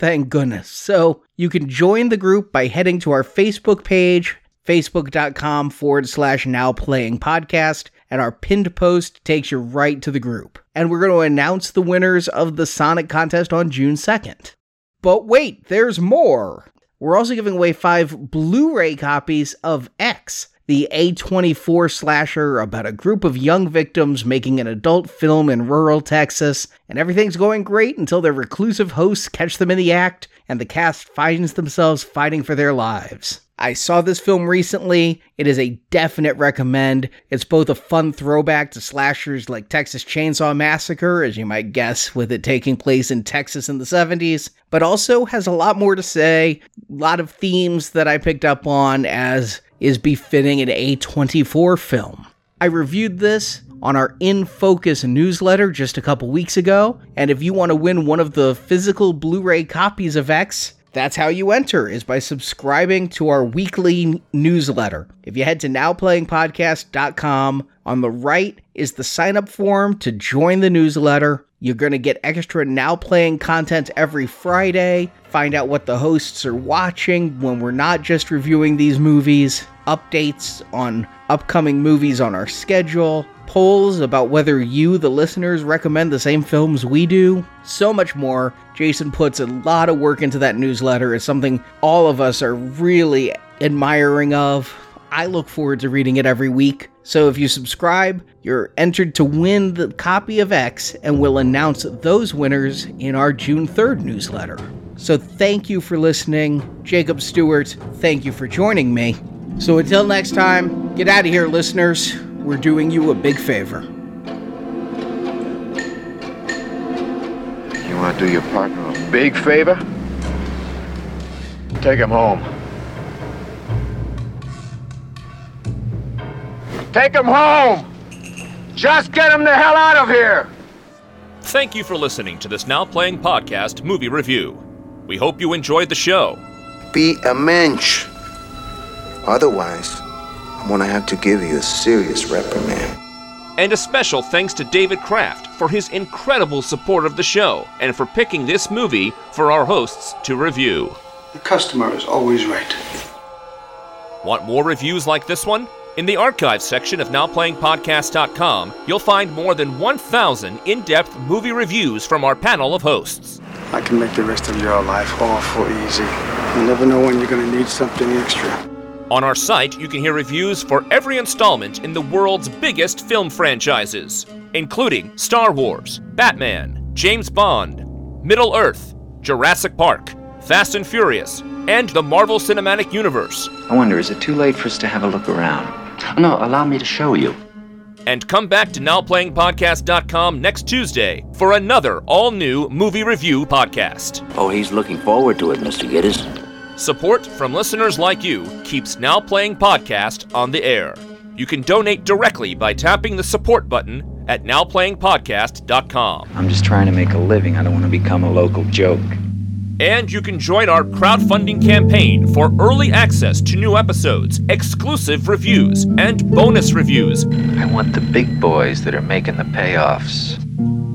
thank goodness. So you can join the group by heading to our Facebook page, facebook.com forward slash now playing podcast, and our pinned post takes you right to the group. And we're going to announce the winners of the Sonic contest on June 2nd. But wait, there's more. We're also giving away five Blu ray copies of X, the A24 slasher about a group of young victims making an adult film in rural Texas, and everything's going great until their reclusive hosts catch them in the act and the cast finds themselves fighting for their lives. I saw this film recently. It is a definite recommend. It's both a fun throwback to slashers like Texas Chainsaw Massacre, as you might guess, with it taking place in Texas in the 70s, but also has a lot more to say, a lot of themes that I picked up on as is befitting an A24 film. I reviewed this on our In Focus newsletter just a couple weeks ago, and if you want to win one of the physical Blu-ray copies of X, that's how you enter is by subscribing to our weekly newsletter. If you head to nowplayingpodcast.com, on the right is the sign up form to join the newsletter. You're going to get extra now playing content every Friday, find out what the hosts are watching when we're not just reviewing these movies, updates on upcoming movies on our schedule, polls about whether you, the listeners, recommend the same films we do, so much more. Jason puts a lot of work into that newsletter. It's something all of us are really admiring of. I look forward to reading it every week. So if you subscribe, you're entered to win the copy of X, and we'll announce those winners in our June 3rd newsletter. So thank you for listening. Jacob Stewart, thank you for joining me. So until next time, get out of here, listeners. We're doing you a big favor. You want to do your partner a big favor? Take him home. Take him home! Just get him the hell out of here! Thank you for listening to this Now Playing Podcast movie review. We hope you enjoyed the show. Be a mensch. Otherwise, I'm gonna have to give you a serious reprimand. And a special thanks to David Kraft for his incredible support of the show and for picking this movie for our hosts to review. The customer is always right. Want more reviews like this one? In the archives section of NowPlayingPodcast.com, you'll find more than 1,000 in depth movie reviews from our panel of hosts. I can make the rest of your life awful easy. You never know when you're going to need something extra. On our site, you can hear reviews for every installment in the world's biggest film franchises, including Star Wars, Batman, James Bond, Middle Earth, Jurassic Park, Fast and Furious, and the Marvel Cinematic Universe. I wonder, is it too late for us to have a look around? No, allow me to show you. And come back to NowPlayingPodcast.com next Tuesday for another all new movie review podcast. Oh, he's looking forward to it, Mr. Gittes. Support from listeners like you keeps Now Playing Podcast on the air. You can donate directly by tapping the support button at NowPlayingPodcast.com. I'm just trying to make a living. I don't want to become a local joke. And you can join our crowdfunding campaign for early access to new episodes, exclusive reviews, and bonus reviews. I want the big boys that are making the payoffs.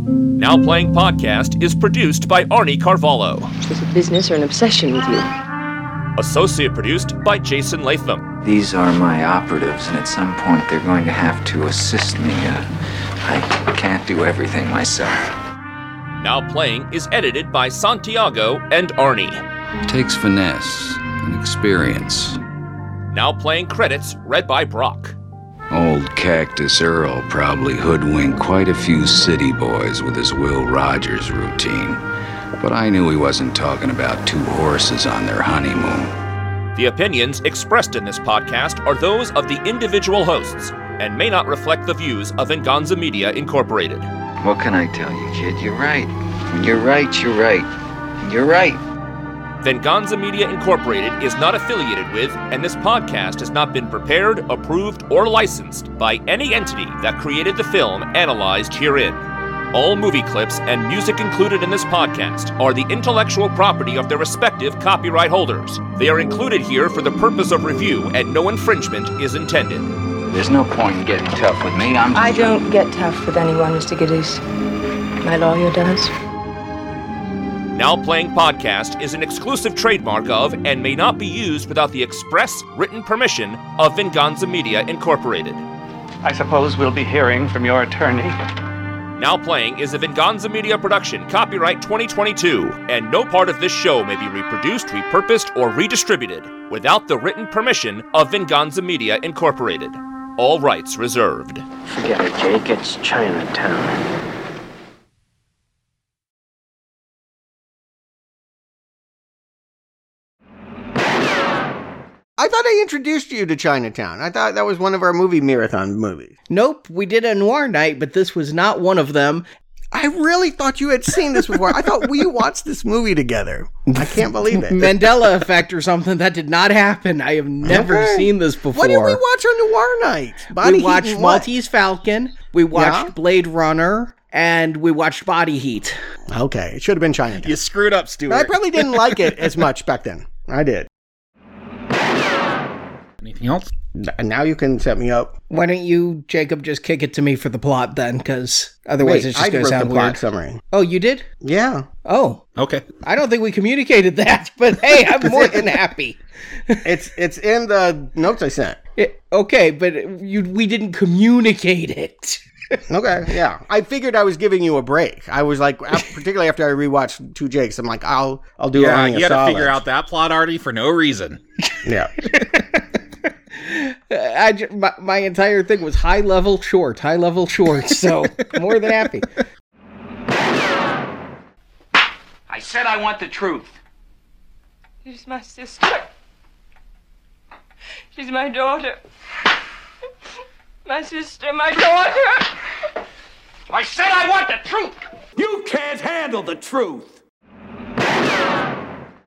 Now Playing Podcast is produced by Arnie Carvalho. Is it business or an obsession with you? Associate produced by Jason Latham. These are my operatives, and at some point they're going to have to assist me. Uh, I can't do everything myself. Now Playing is edited by Santiago and Arnie. It takes finesse and experience. Now Playing credits read by Brock. Old Cactus Earl probably hoodwinked quite a few city boys with his Will Rogers routine. But I knew he wasn't talking about two horses on their honeymoon. The opinions expressed in this podcast are those of the individual hosts and may not reflect the views of Venganza Media Incorporated. What can I tell you, kid? You're right. You're right, you're right. You're right. Venganza Media Incorporated is not affiliated with, and this podcast has not been prepared, approved, or licensed by any entity that created the film analyzed herein. All movie clips and music included in this podcast are the intellectual property of their respective copyright holders. They are included here for the purpose of review, and no infringement is intended. There's no point in getting tough with me. I'm. I don't get tough with anyone, Mr. Gittes. My lawyer does. Now Playing Podcast is an exclusive trademark of and may not be used without the express written permission of Venganza Media Incorporated. I suppose we'll be hearing from your attorney. Now Playing is a Venganza Media production, copyright 2022, and no part of this show may be reproduced, repurposed, or redistributed without the written permission of Venganza Media Incorporated. All rights reserved. Forget it, Jake. It's Chinatown. I thought I introduced you to Chinatown. I thought that was one of our movie marathon movies. Nope, we did a noir night, but this was not one of them. I really thought you had seen this before. I thought we watched this movie together. I can't believe it. Mandela effect or something. That did not happen. I have never Okay. seen this before. What did we watch on Noir Night? Body we Heat watched what? Maltese Falcon. We watched Yeah? Blade Runner. And we watched Body Heat. Okay, it should have been Chinatown. You screwed up, Stuart. I probably didn't like it as much back then. I did. Anything else? Now you can set me up. Why don't you, Jacob, just kick it to me for the plot then? Because otherwise Wait, it's just I going to wrote sound the plot weird. summary. Oh, you did? Yeah. Oh, Okay. I don't think we communicated that, but hey, I'm more than happy. It's it's in the notes I sent. It- okay, but you we didn't communicate it. Okay, yeah. I figured I was giving you a break. I was like, uh, particularly after I rewatched Two Jakes, I'm like, I'll I'll do yeah, a you had to figure out that plot, Artie, for no reason. Yeah. I ju- my, my entire thing was high level short, high level short. So more than happy. I said I want the truth. She's my sister. She's my daughter. My sister, my daughter. I said I want the truth. You can't handle the truth.